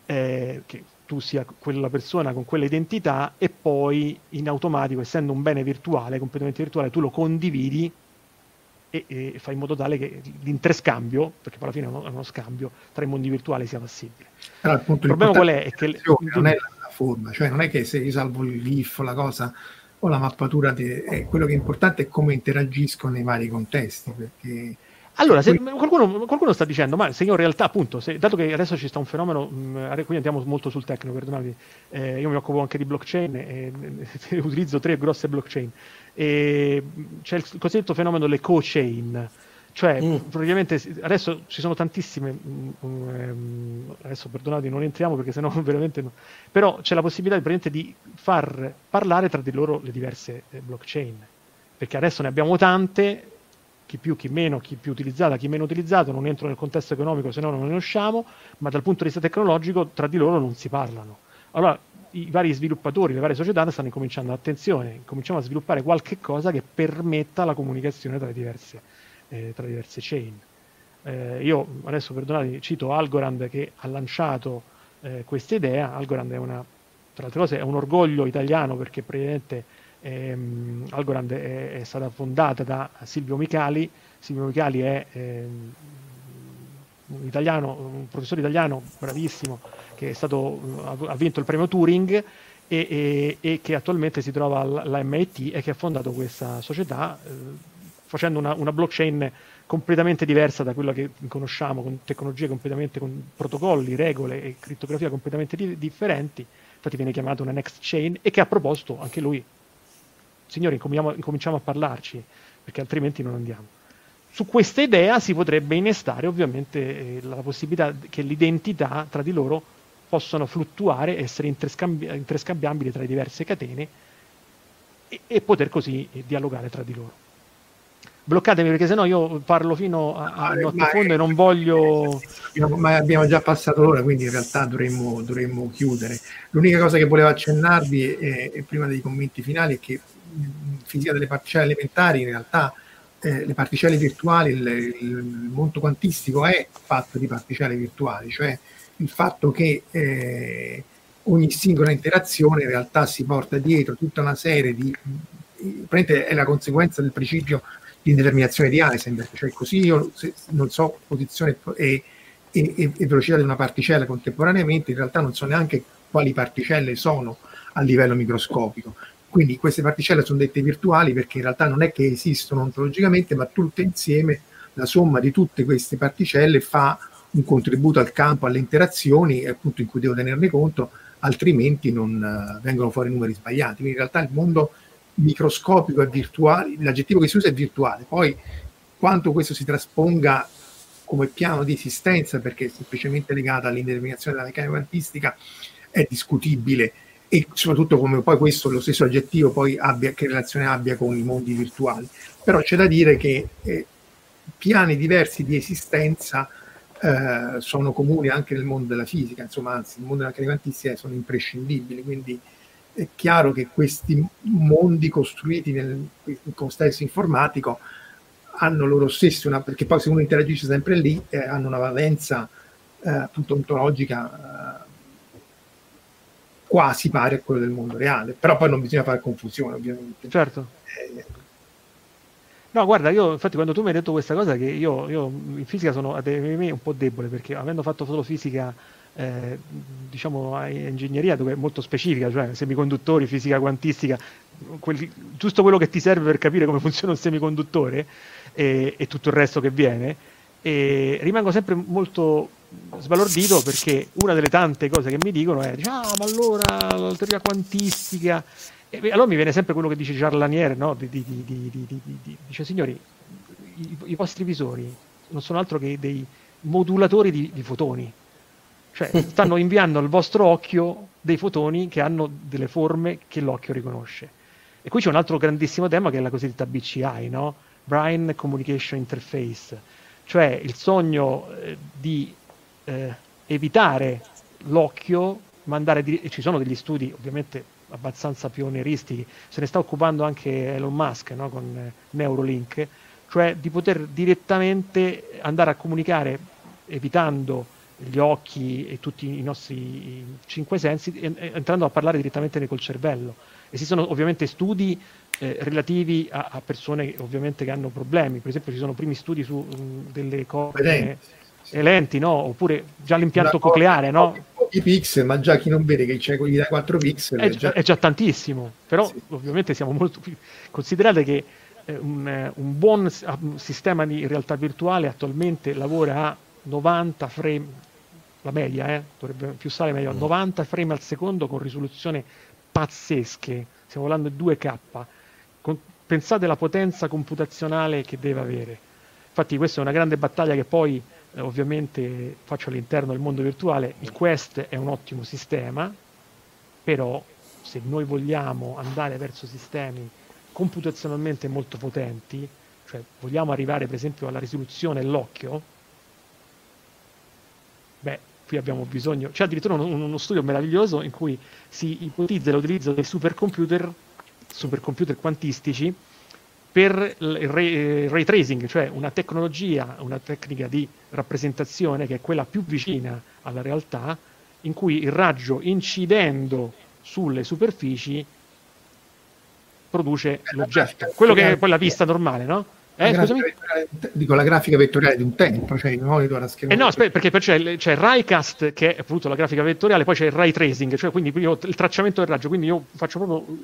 eh, che tu sia quella persona con quella identità e poi in automatico, essendo un bene virtuale, completamente virtuale, tu lo condividi e, e fai in modo tale che l'interscambio, perché poi alla fine è uno, è uno scambio, tra i mondi virtuali sia possibile. Però, appunto, il problema qual è? è che non è la forma, cioè non è che se io salvo il GIF, la cosa o la mappatura, di, è quello che è importante è come interagisco nei vari contesti, perché allora, se, qualcuno, qualcuno, sta dicendo, ma se io in realtà, appunto, se, dato che adesso ci sta un fenomeno, mh, quindi andiamo molto sul tecnico, perdonate, eh, io mi occupo anche di blockchain e, <laughs> e utilizzo tre grosse blockchain. E c'è il cosiddetto fenomeno delle co-chain, cioè mm. praticamente adesso ci sono tantissime, um, adesso perdonate, non entriamo perché sennò <laughs> veramente no, però c'è la possibilità di, di far parlare tra di loro le diverse eh, blockchain, perché adesso ne abbiamo tante chi più, chi meno, chi più utilizzata, chi meno utilizzato, non entro nel contesto economico se no non ne usciamo, ma dal punto di vista tecnologico tra di loro non si parlano. Allora i vari sviluppatori, le varie società stanno incominciando, attenzione, cominciamo a sviluppare qualche cosa che permetta la comunicazione tra, diverse, eh, tra diverse chain. Eh, io adesso perdonate, cito Algorand che ha lanciato eh, questa idea, Algorand è una, tra altre cose è un orgoglio italiano perché praticamente ehm, Algorand è, è, stata fondata da Silvio Micali. Silvio Micali è ehm, un italiano, un professore italiano bravissimo che stato, ha vinto il premio Turing e, e, e, che attualmente si trova alla MIT e che ha fondato questa società eh, facendo una, una, blockchain completamente diversa da quella che conosciamo, con tecnologie completamente, con protocolli, regole e crittografia completamente di, differenti, infatti viene chiamata una next chain e che ha proposto anche lui signori, incominciamo a parlarci, perché altrimenti non andiamo. Su questa idea si potrebbe innestare ovviamente eh, la possibilità che l'identità tra di loro possano fluttuare, essere interscambi- interscambiabili tra le diverse catene e, e poter così eh, dialogare tra di loro bloccatemi perché sennò io parlo fino a, a notte fondo e non voglio ma abbiamo già passato l'ora quindi in realtà dovremmo, dovremmo chiudere l'unica cosa che volevo accennarvi è, è, prima dei commenti finali è che fisica delle particelle elementari, in realtà eh, le particelle virtuali, il, il, mondo quantistico è fatto di particelle virtuali, cioè il fatto che eh, ogni singola interazione in realtà si porta dietro tutta una serie di... è la conseguenza del principio di indeterminazione di Heisenberg, cioè così io non so posizione e, e, e, velocità di una particella contemporaneamente, in realtà non so neanche quali particelle sono a livello microscopico. Quindi queste particelle sono dette virtuali perché in realtà non è che esistono ontologicamente, ma tutte insieme, la somma di tutte queste particelle fa un contributo al campo, alle interazioni, appunto in cui devo tenerne conto, altrimenti non uh, vengono fuori numeri sbagliati. Quindi in realtà il mondo microscopico è virtuale, l'aggettivo che si usa è virtuale, poi quanto questo si trasponga come piano di esistenza, perché è semplicemente legata all'indeterminazione della meccanica quantistica, è discutibile e soprattutto come poi questo, lo stesso aggettivo, poi abbia, che relazione abbia con i mondi virtuali. Però c'è da dire che eh, piani diversi di esistenza eh, sono comuni anche nel mondo della fisica, insomma, anzi, nel mondo della quantistica sono imprescindibili, quindi è chiaro che questi mondi costruiti nel, nel contesto informatico hanno loro stessi una, perché poi se uno interagisce sempre lì, eh, hanno una valenza eh, appunto ontologica eh, quasi pari a quello del mondo reale, però poi non bisogna fare confusione ovviamente. Certo. Eh, no, guarda, io infatti quando tu mi hai detto questa cosa che io, io in fisica sono me un po' debole perché avendo fatto solo fisica eh, diciamo ingegneria dove è molto specifica, cioè semiconduttori, fisica quantistica, quel, giusto quello che ti serve per capire come funziona un semiconduttore e, e tutto il resto che viene, e rimango sempre molto sbalordito perché una delle tante cose che mi dicono è ah ma allora la teoria quantistica e allora mi viene sempre quello che dice Charles Lanier no? di, di, di, dice signori i, i, vostri visori non sono altro che dei modulatori di, fotoni Cioè, stanno inviando al vostro occhio dei fotoni che hanno delle forme che l'occhio riconosce. E qui c'è un altro grandissimo tema che è la cosiddetta BCI, no? Brain Communication Interface, cioè il sogno eh, di eh, evitare l'occhio, mandare di- e ci sono degli studi ovviamente abbastanza pionieristici, se ne sta occupando anche Elon Musk no? con eh, Neurolink, cioè di poter direttamente andare a comunicare evitando gli occhi e tutti i nostri cinque sensi, en- entrando a parlare direttamente col cervello. Esistono ovviamente studi eh, relativi a, a persone ovviamente che hanno problemi, per esempio ci sono primi studi su mh, delle cose Eh, lenti, no? oppure già l'impianto Una cocleare, no? Pochi pixel, ma già chi non vede che c'è quelli da 4 pixel è, è già... è già tantissimo, però Sì. ovviamente siamo molto più... Considerate che eh, un, eh, un buon s- ah, un sistema di realtà virtuale attualmente lavora a 90 frame, la media, eh, dovrebbe più sale meglio, a 90 frame al secondo con risoluzione pazzesche, stiamo parlando di 2K. Con- pensate alla potenza computazionale che deve avere. Infatti questa è una grande battaglia che poi eh, ovviamente faccio all'interno del mondo virtuale. Il Quest è un ottimo sistema, però se noi vogliamo andare verso sistemi computazionalmente molto potenti, cioè vogliamo arrivare per esempio alla risoluzione dell'occhio, beh, qui abbiamo bisogno, c'è addirittura uno, uno studio meraviglioso in cui si ipotizza l'utilizzo dei supercomputer, supercomputer quantistici, per il ray, eh, ray tracing, cioè una tecnologia, una tecnica di rappresentazione che è quella più vicina alla realtà, in cui il raggio incidendo sulle superfici produce l'oggetto, quello che è poi la vista normale, no? La Eh, vettoriale- dico la grafica vettoriale di un tempo, cioè il monitor a schermo. Eh no, aspetta, perché c'è, c'è il Raycast che è appunto la grafica vettoriale, poi c'è il ray tracing, cioè quindi io- il tracciamento del raggio, quindi io faccio proprio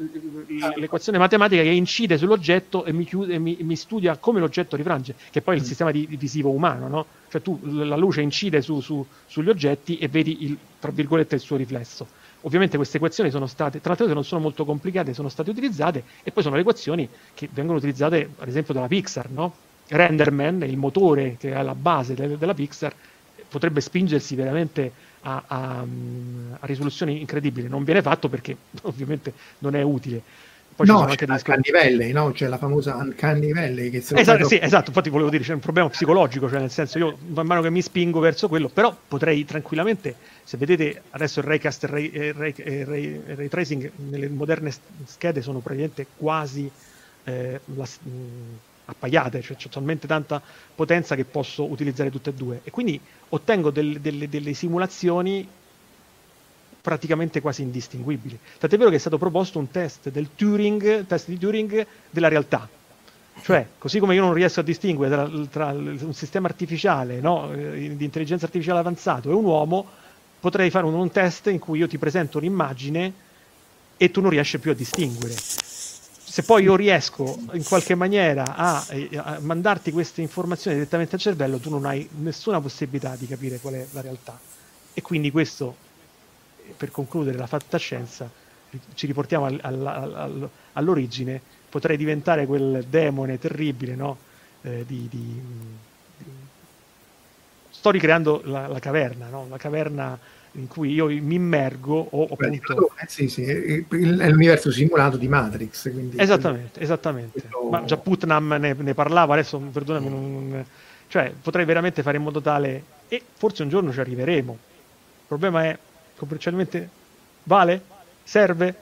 eh, l'equazione matematica che incide sull'oggetto e mi, chiude, e mi, mi studia come l'oggetto rifrange, che poi è il sistema di, visivo umano, no? Cioè tu la luce incide su- su- sugli oggetti e vedi il, tra virgolette il suo riflesso. Ovviamente queste equazioni sono state, tra l'altro non sono molto complicate, sono state utilizzate e poi sono le equazioni che vengono utilizzate ad esempio dalla Pixar, no? Renderman, il motore che è alla base de- della Pixar, potrebbe spingersi veramente a, a- a risoluzioni incredibili. Non viene fatto perché <laughs> ovviamente non è utile. Poi no, c'è anche la Uncanny Valley, no? C'è la famosa Uncanny Valley che Esatto, sì, esatto, infatti volevo dire c'è un problema psicologico, cioè nel senso io man mano che mi spingo verso quello, però potrei tranquillamente, se vedete adesso il raycast e il ray, tracing nelle moderne schede sono praticamente quasi eh, la mh, appaiate, cioè c'è talmente tanta potenza che posso utilizzare tutte e due e quindi ottengo del- delle- delle simulazioni praticamente quasi indistinguibili. Tant'è vero che è stato proposto un test del Turing, test di Turing della realtà. Cioè, così come io non riesco a distinguere tra, tra un sistema artificiale no, eh, di intelligenza artificiale avanzato e un uomo, potrei fare un, un test in cui io ti presento un'immagine e tu non riesci più a distinguere. Se poi io riesco in qualche maniera a, eh, a mandarti queste informazioni direttamente al cervello, tu non hai nessuna possibilità di capire qual è la realtà. E quindi questo, per concludere la fantascienza, ri- ci riportiamo al- al- al- all'origine, potrei diventare quel demone terribile, no? Eh, di- di- Sto ricreando la, la caverna, no? La caverna in cui io mi immergo o Beh, appunto... eh, sì, sì, è l'universo simulato di Matrix. Quindi Esattamente, esattamente. Quello- Ma già Putnam ne, ne parlava, adesso perdonami, non- cioè potrei veramente fare in modo tale e forse un giorno ci arriveremo. Il problema è commercialmente vale? Serve?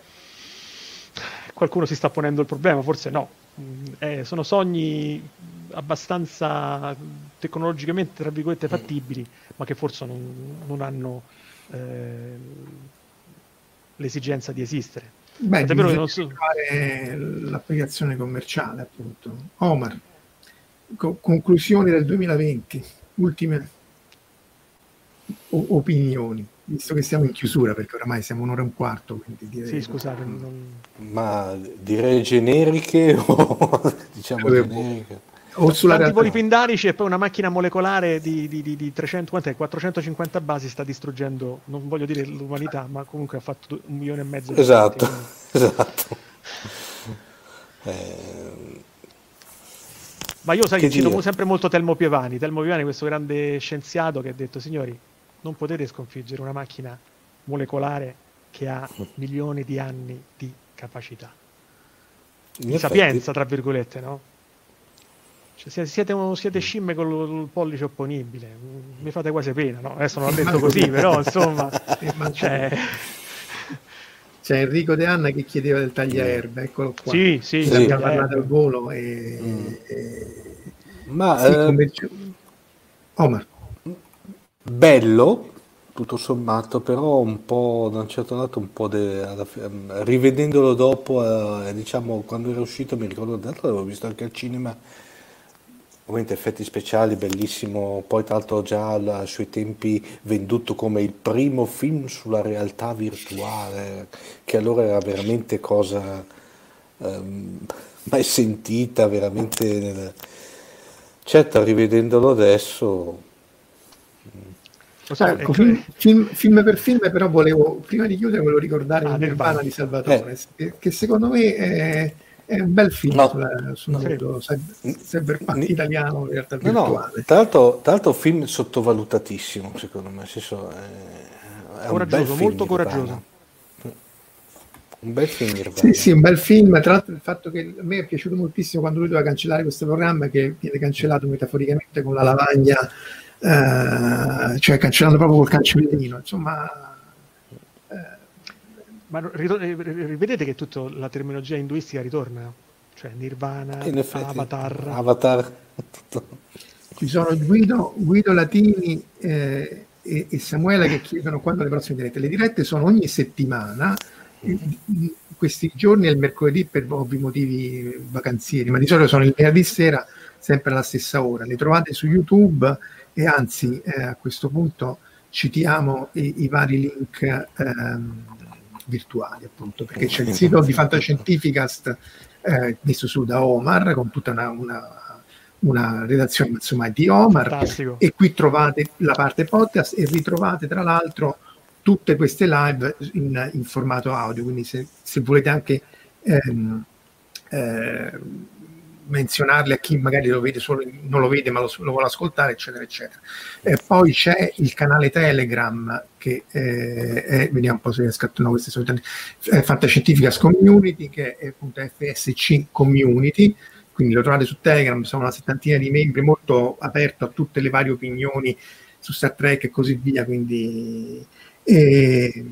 Qualcuno si sta ponendo il problema, forse no. Mm, eh, sono sogni abbastanza tecnologicamente, tra virgolette, fattibili, ma che forse non, non hanno eh, l'esigenza di esistere. Beh, bisogna non so- fare l'applicazione commerciale, appunto. Omar, co- conclusioni del 2020, ultime o- opinioni, visto che siamo in chiusura, perché oramai siamo un'ora e un quarto, quindi direi... Sì, scusate, non- Ma direi generiche o <laughs> diciamo generiche? O sulla tanti voli realtà. pindarici e poi una macchina molecolare di, di- di- di 300, quant'è? 450 basi sta distruggendo, non voglio dire l'umanità, ma comunque ha fatto un milione e mezzo di Esatto, morti, <laughs> esatto. Eh, Ma io sai, Che cito dire? sempre molto Telmo Pievani, Telmo Pievani questo grande scienziato che ha detto, signori, non potete sconfiggere una macchina molecolare che ha milioni di anni di capacità. In Di effetti- sapienza, tra virgolette, no? Cioè, siete, siete, un- siete scimmie con il, pollice opponibile, Mm, mi fate quasi pena, no? Adesso non l'ho detto così, però insomma, Eh, cioè, C'è Enrico De Anna che chiedeva del tagliaerba, eccolo qua. sì, sì, Sì. sì, abbiamo eh, parlato al volo e, Mm. e- Ma sì, eh, come- Omar, bello, tutto sommato, però un po', da un certo lato, un po' de- rivedendolo dopo, eh, diciamo, quando era uscito, mi ricordo, tra l'altro l'avevo visto anche al cinema, ovviamente effetti speciali, bellissimo, poi tra l'altro già ai suoi tempi venduto come il primo film sulla realtà virtuale, che allora era veramente cosa ehm, mai sentita, veramente... nel- Certo, rivedendolo adesso... lo so, ecco, eh, film, film- film per film, però volevo, prima di chiudere, volevo ricordare Ah, il Nirvana. Di Salvatore, che, che secondo me è, è un bel film No. sulla- sul No. cyberpunk Ni- italiano in realtà No, no, virtuale. tra l'altro, tra l'altro film sottovalutatissimo, secondo me, senso, è, è un Coraggioso, bel film molto coraggioso. Un bel film. Sì, sì, un bel film. Tra l'altro, il fatto che a me è piaciuto moltissimo quando lui doveva cancellare questo programma, che viene cancellato metaforicamente con la lavagna, eh, cioè cancellando proprio col cancellino. Insomma, ma ri- rivedete che tutta la terminologia induistica ritorna? Cioè Nirvana, effetti, Avatar, Avatar, tutto. ci sono Guido, Guido Latini eh, e, e Samuele che chiedono quando le prossime dirette. Le dirette sono ogni settimana. in- in Questi giorni è il mercoledì per ovvi motivi vacanzieri, ma di solito sono il venerdì sera, sempre alla stessa ora. Le trovate su YouTube e anzi eh, a questo punto citiamo i, i vari link ehm, virtuali, appunto, perché c'è il sito di Fantascientificast eh, messo su da Omar con tutta una, una- una redazione insomma di Omar. Fantastico. e qui trovate la parte podcast e ritrovate tra l'altro tutte queste live in, in formato audio, quindi se, se volete anche ehm, eh, menzionarle a chi magari lo vede solo, non lo vede ma lo, lo vuole ascoltare, eccetera, eccetera. E poi c'è il canale Telegram che eh, è, vediamo un po' se riesco a no, queste solite eh, Fantascientificas Community, che è appunto FSC Community, quindi lo trovate su Telegram, sono una settantina di membri, molto aperto a tutte le varie opinioni su Star Trek e così via, quindi e,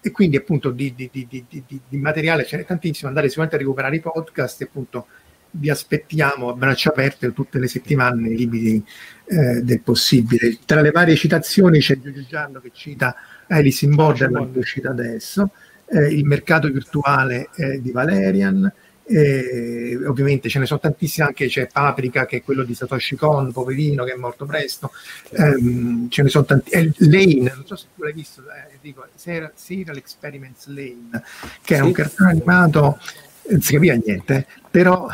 e quindi appunto di- di- di- di materiale ce n'è tantissimo, andare sicuramente a recuperare i podcast e appunto vi aspettiamo a braccia aperte tutte le settimane nei limiti eh, del possibile. Tra le varie citazioni c'è Giorgio Gianno che cita Alice in Borderland che è uscita adesso, eh, il mercato virtuale eh, di Valerian, eh, ovviamente ce ne sono tantissime, anche c'è Paprika che è quello di Satoshi Kon, poverino che è morto presto, Ehm, ce ne sono tanti, eh, Lane, non so se tu l'hai visto, eh, dico, Serial Serial Experiments Lane, che è Sì. un cartone animato, eh, non si capiva niente, eh, però...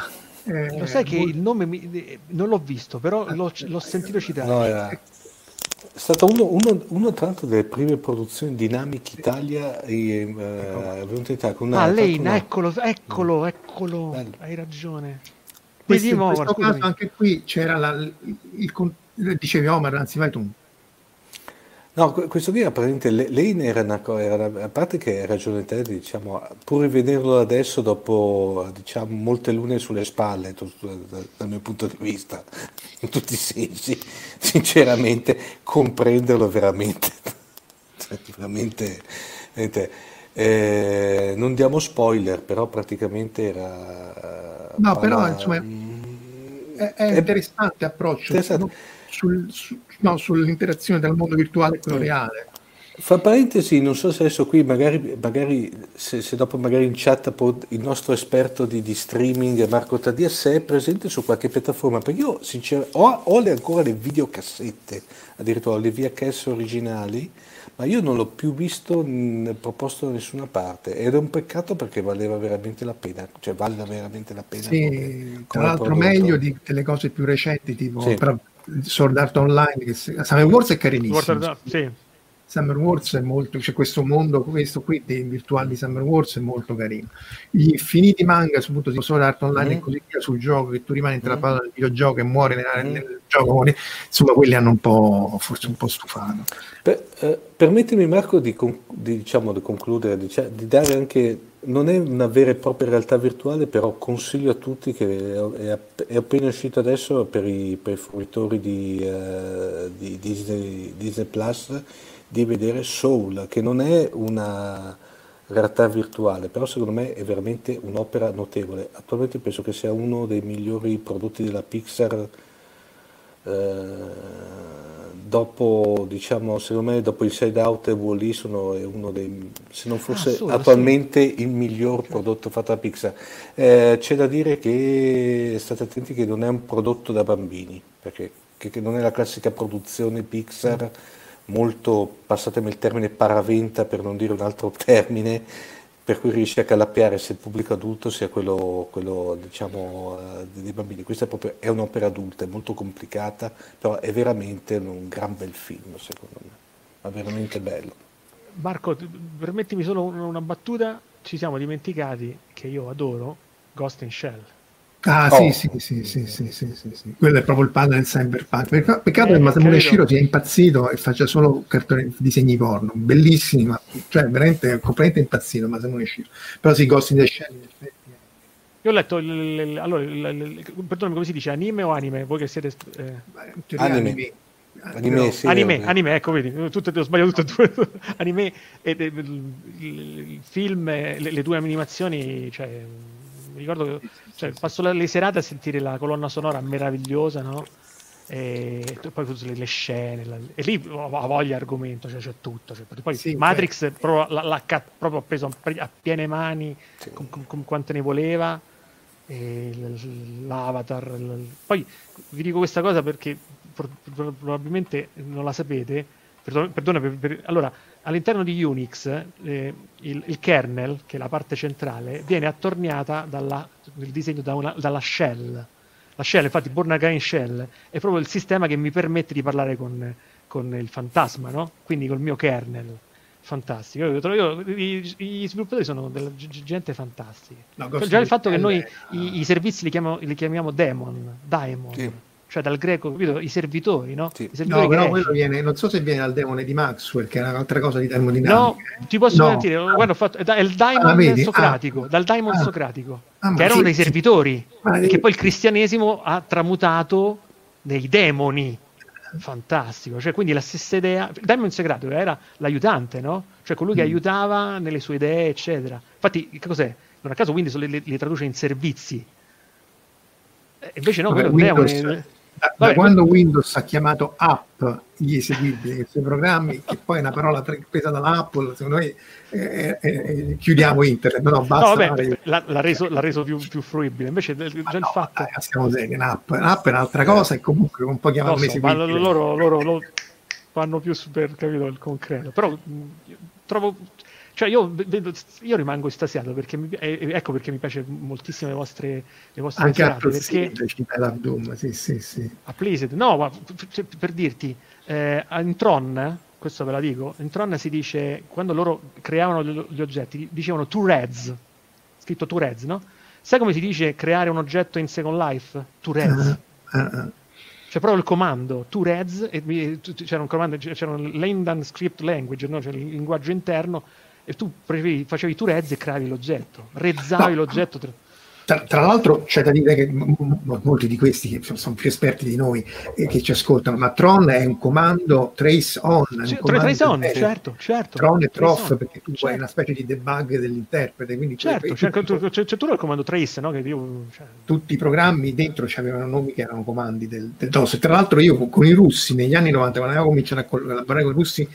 eh, Lo sai che molto- il nome mi- eh, non l'ho visto, però l'ho, l'ho sentito citare. No, era- è stato uno, uno, uno tra l'altro delle prime produzioni Dynamic Italia e, eh, è venuto in Italia con una, ah, Lane, una- eccolo, eccolo, eccolo, Bello. hai ragione. questo- Vedi, in Omar, questo scusami. caso anche qui c'era la, il, il dicevi Omar, anzi vai tu. No, que- questo qui era praticamente, Lane era una cosa, a parte che ragione te, diciamo, pur rivederlo adesso dopo, diciamo, molte lune sulle spalle, dal, mio punto di vista, <laughs> in tutti i sensi, sinceramente, comprenderlo veramente, <laughs> cioè, veramente, veramente, eh, non diamo spoiler, però praticamente era... No, però, parla- insomma, mm, È, è interessante approccio Interessante. sul- su- no, sull'interazione tra il mondo virtuale e quello Mm. reale. Fra parentesi, non so se adesso qui magari, magari se, se dopo magari in chat il nostro esperto di, di streaming Marco Tadia se è presente su qualche piattaforma, perché io sinceramente ho, ho le- ancora le videocassette, addirittura le VHS originali, ma io non l'ho più visto mh, proposto da nessuna parte ed è un peccato perché valeva veramente la pena, cioè vale veramente la pena. come- Sì, tra come l'altro prodotto. meglio di delle cose più recenti tipo Sì. però, Sword Art Online che se- Savage Wars è carinissimo Guarda- sì. Summer Wars è molto, c'è questo mondo, questo qui dei virtuali di Summer Wars è molto carino. Gli infiniti manga su appunto Sword Art Online mm. e così via sul gioco che tu rimani intrappato mm. nel videogioco e muore nel, mm. nel gioco, insomma quelli hanno un po', forse un po' stufato. Per, eh, permettimi Marco di, di, diciamo, di concludere, di, di dare anche non è una vera e propria realtà virtuale, però consiglio a tutti che è, è appena uscito adesso per i, per i fruitori di, di Disney, Disney Plus di vedere Soul, che non è una realtà virtuale, però secondo me è veramente un'opera notevole. Attualmente penso che sia uno dei migliori prodotti della Pixar. Eh, dopo, diciamo, secondo me dopo il Side Out e Wall-E sono uno dei, se non fosse ah, solo, attualmente sì. il miglior prodotto fatto da Pixar. Eh, c'è da dire che state attenti che non è un prodotto da bambini, perché che, che non è la classica produzione Pixar. Mm molto, passatemi il termine, paraventa per non dire un altro termine, per cui riesce a calappiare sia il pubblico adulto sia quello, quello diciamo, uh, dei bambini. Questa è, proprio, è un'opera adulta, è molto complicata, però è veramente un gran bel film, secondo me, ma veramente bello. Marco, permettimi solo una battuta, ci siamo dimenticati che io adoro Ghost in Shell. Ah oh. sì, sì, sì, sì, sì, sì, quello è proprio il padre del cyberpunk. Peccato eh, che Masamune Shiro sia impazzito e faccia solo cartoni, disegni porno, bellissimi, ma cioè veramente completamente impazzito Masamune Shiro. Però sì, Ghost in the Shell in effetti. Io ho letto, il, il, allora, il, perdonami, come si dice, anime o anime? Voi che siete... Eh... Anime. anime. Anime, sì, anime, anime, ecco, vedi, tutto, ho sbagliato tutto e. <laughs> Anime, e, e, il, film, le, le, due animazioni, cioè, mi ricordo che cioè, passo le serate a sentire la colonna sonora meravigliosa, no? E poi le, le scene, la, e lì ho voglia argomento, cioè c'è tutto. Cioè, poi sì, Matrix proprio, l'ha, proprio preso a piene mani sì. con, con, con, quante ne voleva. l'avatar. Poi vi dico questa cosa perché probabilmente non la sapete. Perdona, perdona per, per, allora, all'interno di Unix eh, il, il, kernel, che è la parte centrale, viene attorniata dalla, nel disegno da una, dalla shell. La shell, infatti, Born Again Shell, è proprio il sistema che mi permette di parlare con, con il fantasma, no? quindi col mio kernel. Fantastico. Io, io, io, gli sviluppatori sono della gente fantastica. No, già il fatto che noi i, i, servizi li chiamiamo, li chiamiamo daemon, daemon. Sì cioè dal greco, capito? I servitori, no? Sì. I servitori no, però quello viene, non so se viene dal demone di Maxwell, che è un'altra cosa di termodinamica. No, ti posso no. garantire, guarda, fatto, è il daimon ah, socratico, ah. dal daimon ah. socratico, ah, che erano sì, dei servitori, sì. che poi il cristianesimo ha tramutato nei demoni. Fantastico, cioè quindi la stessa idea. Daimon socratico era l'aiutante, no? Cioè colui che mm. aiutava nelle sue idee, eccetera. Infatti, che cos'è? Non a caso Windows le, le traduce in servizi. Invece no, Vabbè, Windows, demone da, da quando Windows ha chiamato app gli eseguibili, i suoi programmi, che poi è una parola presa dall'Apple, secondo me eh, eh, eh, chiudiamo internet, no, basta. No, vabbè, l'ha, l'ha, reso, l'ha, reso, più, più fruibile, invece già il no, fatto... Dai, siamo seri, un'app, un'app è un'altra cosa e comunque non puoi chiamarlo so, ma loro, loro, loro fanno più super, capito, il concreto, però mh, trovo cioè io, io rimango estasiato perché mi, eh, ecco perché mi piace moltissimo le vostre, le vostre anche a perché cita Doom, sì, sì, sì. A Pleased, no, ma cioè, per dirti, eh, in Tron, questo ve la dico, in Tron si dice, quando loro creavano gli oggetti, dicevano two reds, scritto two reds, no? Sai come si dice creare un oggetto in Second Life? Two reds. Uh, uh, uh. C'è proprio il comando, two reds, e, c'era un comando, c'era un Landan Script Language, no? cioè il linguaggio interno, e tu facevi, tu rezzi e creavi l'oggetto, rezzavi no. l'oggetto. Tra, tra, l'altro c'è da dire che m- m- molti di questi che sono più esperti di noi e che ci ascoltano, ma Tron è un comando trace on. Cioè, trace on, certo, certo. Tron e troff perché tu certo. hai una specie di debug dell'interprete. Quindi certo, c'è, c'è, c'è, c'è tu il comando trace, no? Che io, cioè... Tutti i programmi dentro avevano nomi che erano comandi del, del DOS. Tra l'altro io con, con i russi negli anni 90, quando avevo cominciato a collaborare con i russi,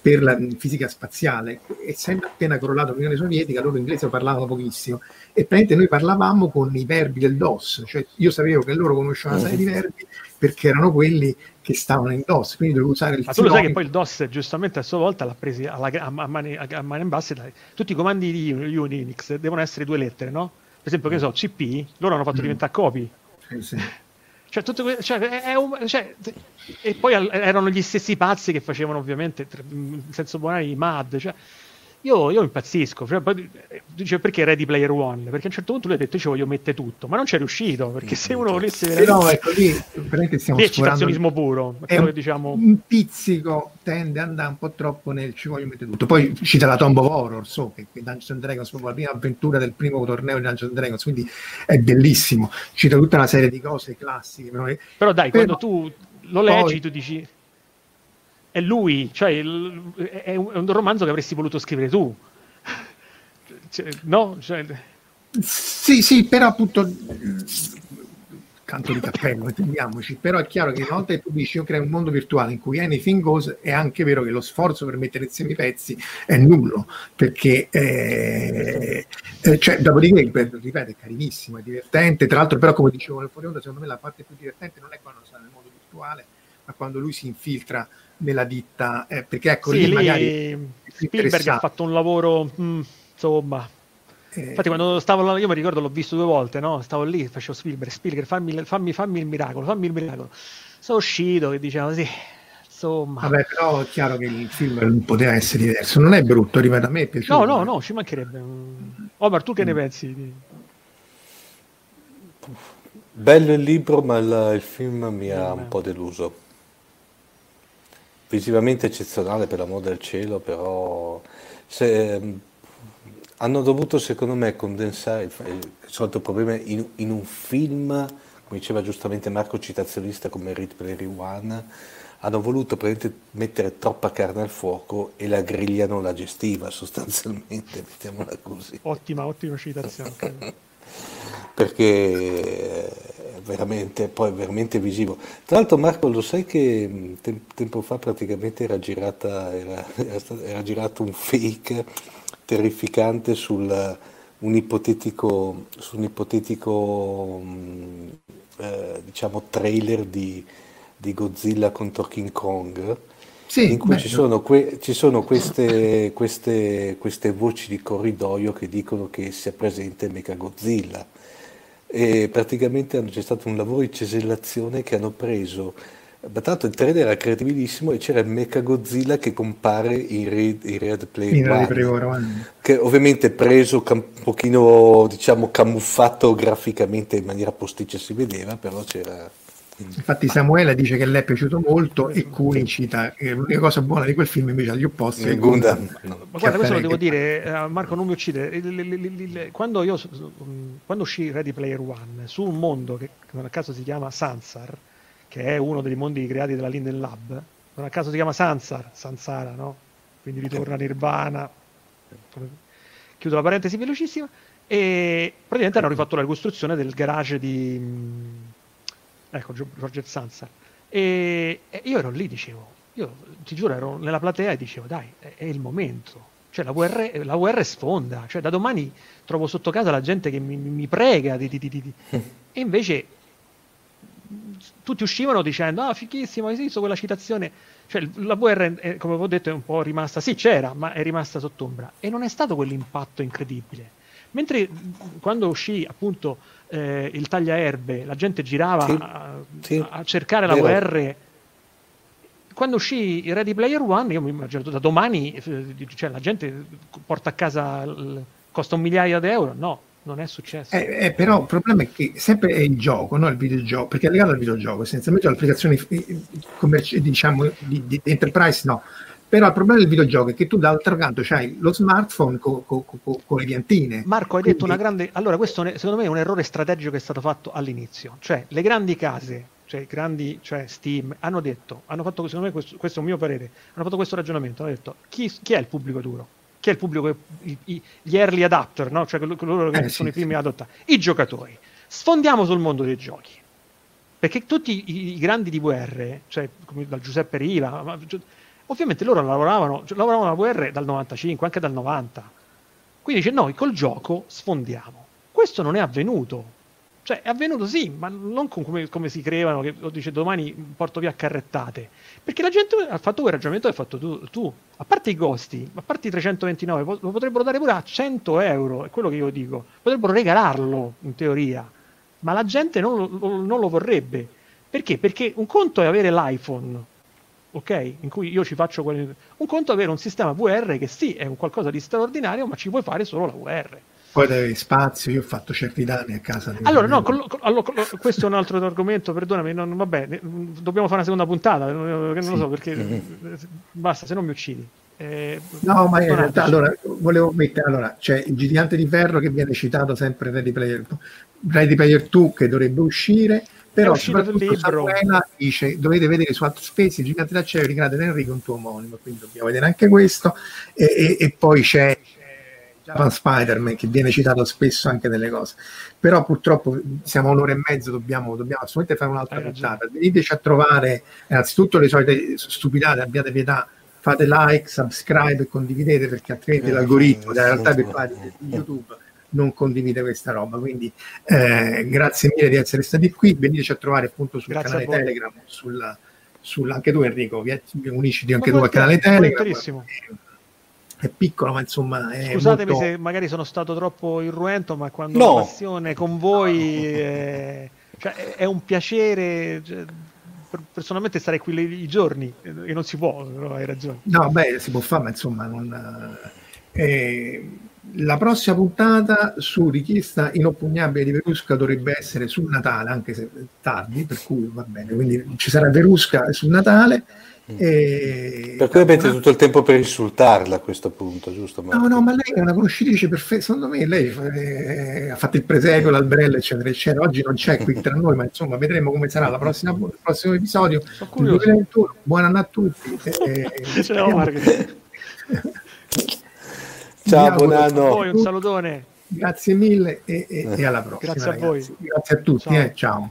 per la fisica spaziale. Essendo appena crollato l'Unione Sovietica, loro inglese parlavano pochissimo e praticamente noi parlavamo con i verbi del DOS, cioè io sapevo che loro conoscevano una serie di verbi perché erano quelli che stavano in DOS, quindi dovevo usare il Ma tu lo sai che poi il DOS giustamente a sua volta l'ha preso alla, a, mani, a mani in basse, dai. tutti i comandi di Unix devono essere due lettere, no? Per esempio, che so, CP, loro hanno fatto mm. diventare copy. Sì, sì. Cioè, tutto cioè, è- un- cioè, e poi erano gli stessi pazzi che facevano ovviamente, in senso buono, i MAD. Cioè, io, io impazzisco. Cioè, eh, dice perché Ready Player One? Perché a un certo punto lui ha detto io ci voglio mettere tutto, ma non c'è riuscito, perché se uno volesse veramente... Però ecco lì, veramente stiamo Lì citazionismo puro, è un, che diciamo... un pizzico tende ad andare un po' troppo nel ci voglio mettere tutto. Poi cita la Tomb of Horror, so che, che Dungeons and Dragons, proprio la prima avventura del primo torneo di Dungeons and Dragons, quindi è bellissimo. Cita tutta una serie di cose classiche. però- Però dai, però- quando tu lo leggi, poi- tu dici... È lui, cioè il- è un, romanzo che avresti voluto scrivere tu. Cioè, no? Cioè, Sì, sì, però appunto canto di cappello, intendiamoci, però è chiaro che una volta che tu dici io creo un mondo virtuale in cui anything goes, è anche vero che lo sforzo per mettere insieme i pezzi è nullo, perché eh, eh, cioè, dopodiché, ripeto, è carinissimo, è divertente, tra l'altro però come dicevo nel fuori onda, secondo me la parte più divertente non è quando sta nel mondo virtuale, ma quando lui si infiltra nella ditta, eh, perché ecco sì, lì lì magari Spielberg ha fatto un lavoro, mm, insomma... eh, Infatti quando stavo là, io mi ricordo l'ho visto due volte, no? Stavo lì, facevo Spielberg, Spielberg, fammi, fammi, fammi il miracolo, fammi il miracolo. Sono uscito che diceva sì, insomma... Vabbè, però è chiaro che il film non poteva essere diverso. Non è brutto, ripeto, a me è piaciuto. No, no, no, ci mancherebbe. Mm. Omar, tu che ne pensi? di- Bello il libro, ma il, il film mi ha Mm. un po' deluso. Visivamente eccezionale per l'amor del cielo, però se, ehm, hanno dovuto, secondo me, condensare il, il solito problema in, in un film, come diceva giustamente Marco, citazionista come Read Player One, hanno voluto mettere troppa carne al fuoco e la griglia non la gestiva <laughs> sostanzialmente, mettiamola così Ottima, ottima citazione. Perché è veramente, poi veramente visivo. Tra l'altro Marco, lo sai che tem- tempo fa praticamente era, girata, era, <laughs> era girato un fake terrificante sul un ipotetico, su un ipotetico mh, eh, diciamo, trailer di, di Godzilla contro King Kong Sì, in cui ci sono, que- ci sono queste, queste, queste voci di corridoio che dicono che sia presente Mechagodzilla. E praticamente hanno- c'è stato un lavoro di cesellazione che hanno preso. Ma tanto il trailer era credibilissimo e c'era il Mechagodzilla che compare in Red, in Red Player In Ready One, che ovviamente preso cam- un pochino diciamo camuffato graficamente in maniera posticcia si vedeva però c'era Infatti Samuele dice che le è piaciuto molto e Cuni cita che l'unica cosa buona di quel film invece agli opposti è no. Ma guarda, questo lo devo dire, eh, Marco, non mi uccide. Quando, io, mm, quando uscì Ready Player One su un mondo che non a caso si chiama Sansar, che è uno dei mondi creati dalla Linden Lab, non a caso si chiama Sansar, Sansara, no? Quindi ritorna Nirvana. Chiudo la parentesi velocissima. E praticamente hanno rifatto la ricostruzione del garage di mm, ecco Gio- Roger Sansar. E, e io ero lì, dicevo, io ti giuro, ero nella platea e dicevo, dai, è, è il momento. Cioè la VR, la VR sfonda, cioè da domani trovo sotto casa la gente che mi, mi prega di, di- di- di- <laughs> E invece tutti uscivano dicendo, ah, fighissimo, hai visto quella citazione? Cioè la VR, è- come avevo detto, è un po' rimasta, sì c'era, ma è rimasta sott'ombra. E non è stato quell'impatto incredibile. Mentre quando uscì appunto eh, il tagliaerbe, la gente girava Sì, a, sì, a cercare la. VR quando uscì il Ready Player One, io mi immagino da domani, eh, cioè, la gente porta a casa, il- costa un migliaio di euro. No, non è successo. Eh, eh, però il problema è che sempre è il gioco, no? il videogioco, perché è legato al videogioco, essenzialmente le applicazioni eh, commerci- diciamo, di, di- di enterprise no. Però il problema del videogioco è che tu dall'altro canto c'hai lo smartphone co- co- co- con le piantine. Marco, hai detto Quindi- una grande. Allora, questo secondo me è un errore strategico che è stato fatto all'inizio. Cioè, le grandi case, cioè i grandi, cioè Steam, hanno detto, hanno fatto, secondo me, questo, questo è un mio parere, hanno fatto questo ragionamento, hanno detto chi, chi è il pubblico duro? Chi è il pubblico, i- i- gli early adapter, no? cioè coloro che Eh, sono sì, i primi sì. ad adottare? I giocatori. Sfondiamo sul mondo dei giochi. Perché tutti i, i grandi di VR, cioè come dal Giuseppe Riva, ma- ovviamente loro lavoravano, cioè, lavoravano alla VR dal 95, anche dal 90. Quindi dice noi col gioco sfondiamo. Questo non è avvenuto. Cioè è avvenuto sì, ma non come, come si creano, che dice domani porto via carrettate. Perché la gente ha fatto quel ragionamento che hai fatto tu, tu. A parte i costi, a parte i 329, po- lo potrebbero dare pure a 100 euro, è quello che io dico. Potrebbero regalarlo, in teoria. Ma la gente non non lo vorrebbe. Perché? Perché un conto è avere l'iPhone, ok? In cui io ci faccio quelle... Un conto avere un sistema VR che sì, è un qualcosa di straordinario, ma ci puoi fare solo la VR. Poi devi spazio, io ho fatto certi danni a casa. Allora, no, col- col- allora, col- questo è un altro argomento, perdonami, non, vabbè, ne- dobbiamo fare una seconda puntata, non lo so perché basta, se no mi uccidi. Eh, No, ma in realtà allora volevo mettere allora c'è il gigante di ferro che viene citato sempre Ready Player 2, Ready Player 2 che dovrebbe uscire, però. Samuela dice dovete vedere su Alt Space il gigante d'acciaio ricreato da Enrico un tuo omonimo, quindi dobbiamo vedere anche questo e, e- e poi c'è Japan Spider-Man che viene citato spesso anche nelle cose, però purtroppo siamo a un'ora e mezzo, dobbiamo, dobbiamo assolutamente fare un'altra ragione. puntata, veniteci a trovare innanzitutto le solite stupidate, abbiate pietà fate like, subscribe e condividete perché altrimenti Eh, l'algoritmo sì, della realtà virtuale di YouTube non condivide questa roba. Quindi eh, grazie mille di essere stati qui. Veniteci a trovare appunto sul Grazie canale. Telegram, sulla, sulla- anche tu Enrico, unisciti anche Ma tu al canale Telegram. È piccolo, ma insomma è Scusatemi molto- se magari sono stato troppo irruento, ma quando No. ho passione con voi eh, cioè, è, è un piacere. cioè, per- personalmente stare qui i giorni e non si può, però hai ragione. No, beh, si può fare, ma insomma, non, eh, la prossima puntata su richiesta inoppugnabile di Verusca dovrebbe essere sul Natale, anche se tardi, per cui va bene. Quindi ci sarà Verusca sul Natale. E... Per cui avete tutto il tempo per insultarla a questo punto, giusto? No, no, ma lei è una conoscitrice perfetta. Secondo me lei eh, ha fatto il presepio, l'alberello, eccetera, eccetera. Oggi non c'è qui tra noi, ma insomma vedremo come sarà la prossima, il prossimo episodio. Sono del curioso. 2021. Buon anno a tutti. <laughs> e- Ciao Marco. <laughs> <laughs> Ciao, buon anno. Un salutone. Grazie mille e, e- e alla prossima. Grazie a voi. ragazzi. Grazie a tutti. Ciao. eh, ciao.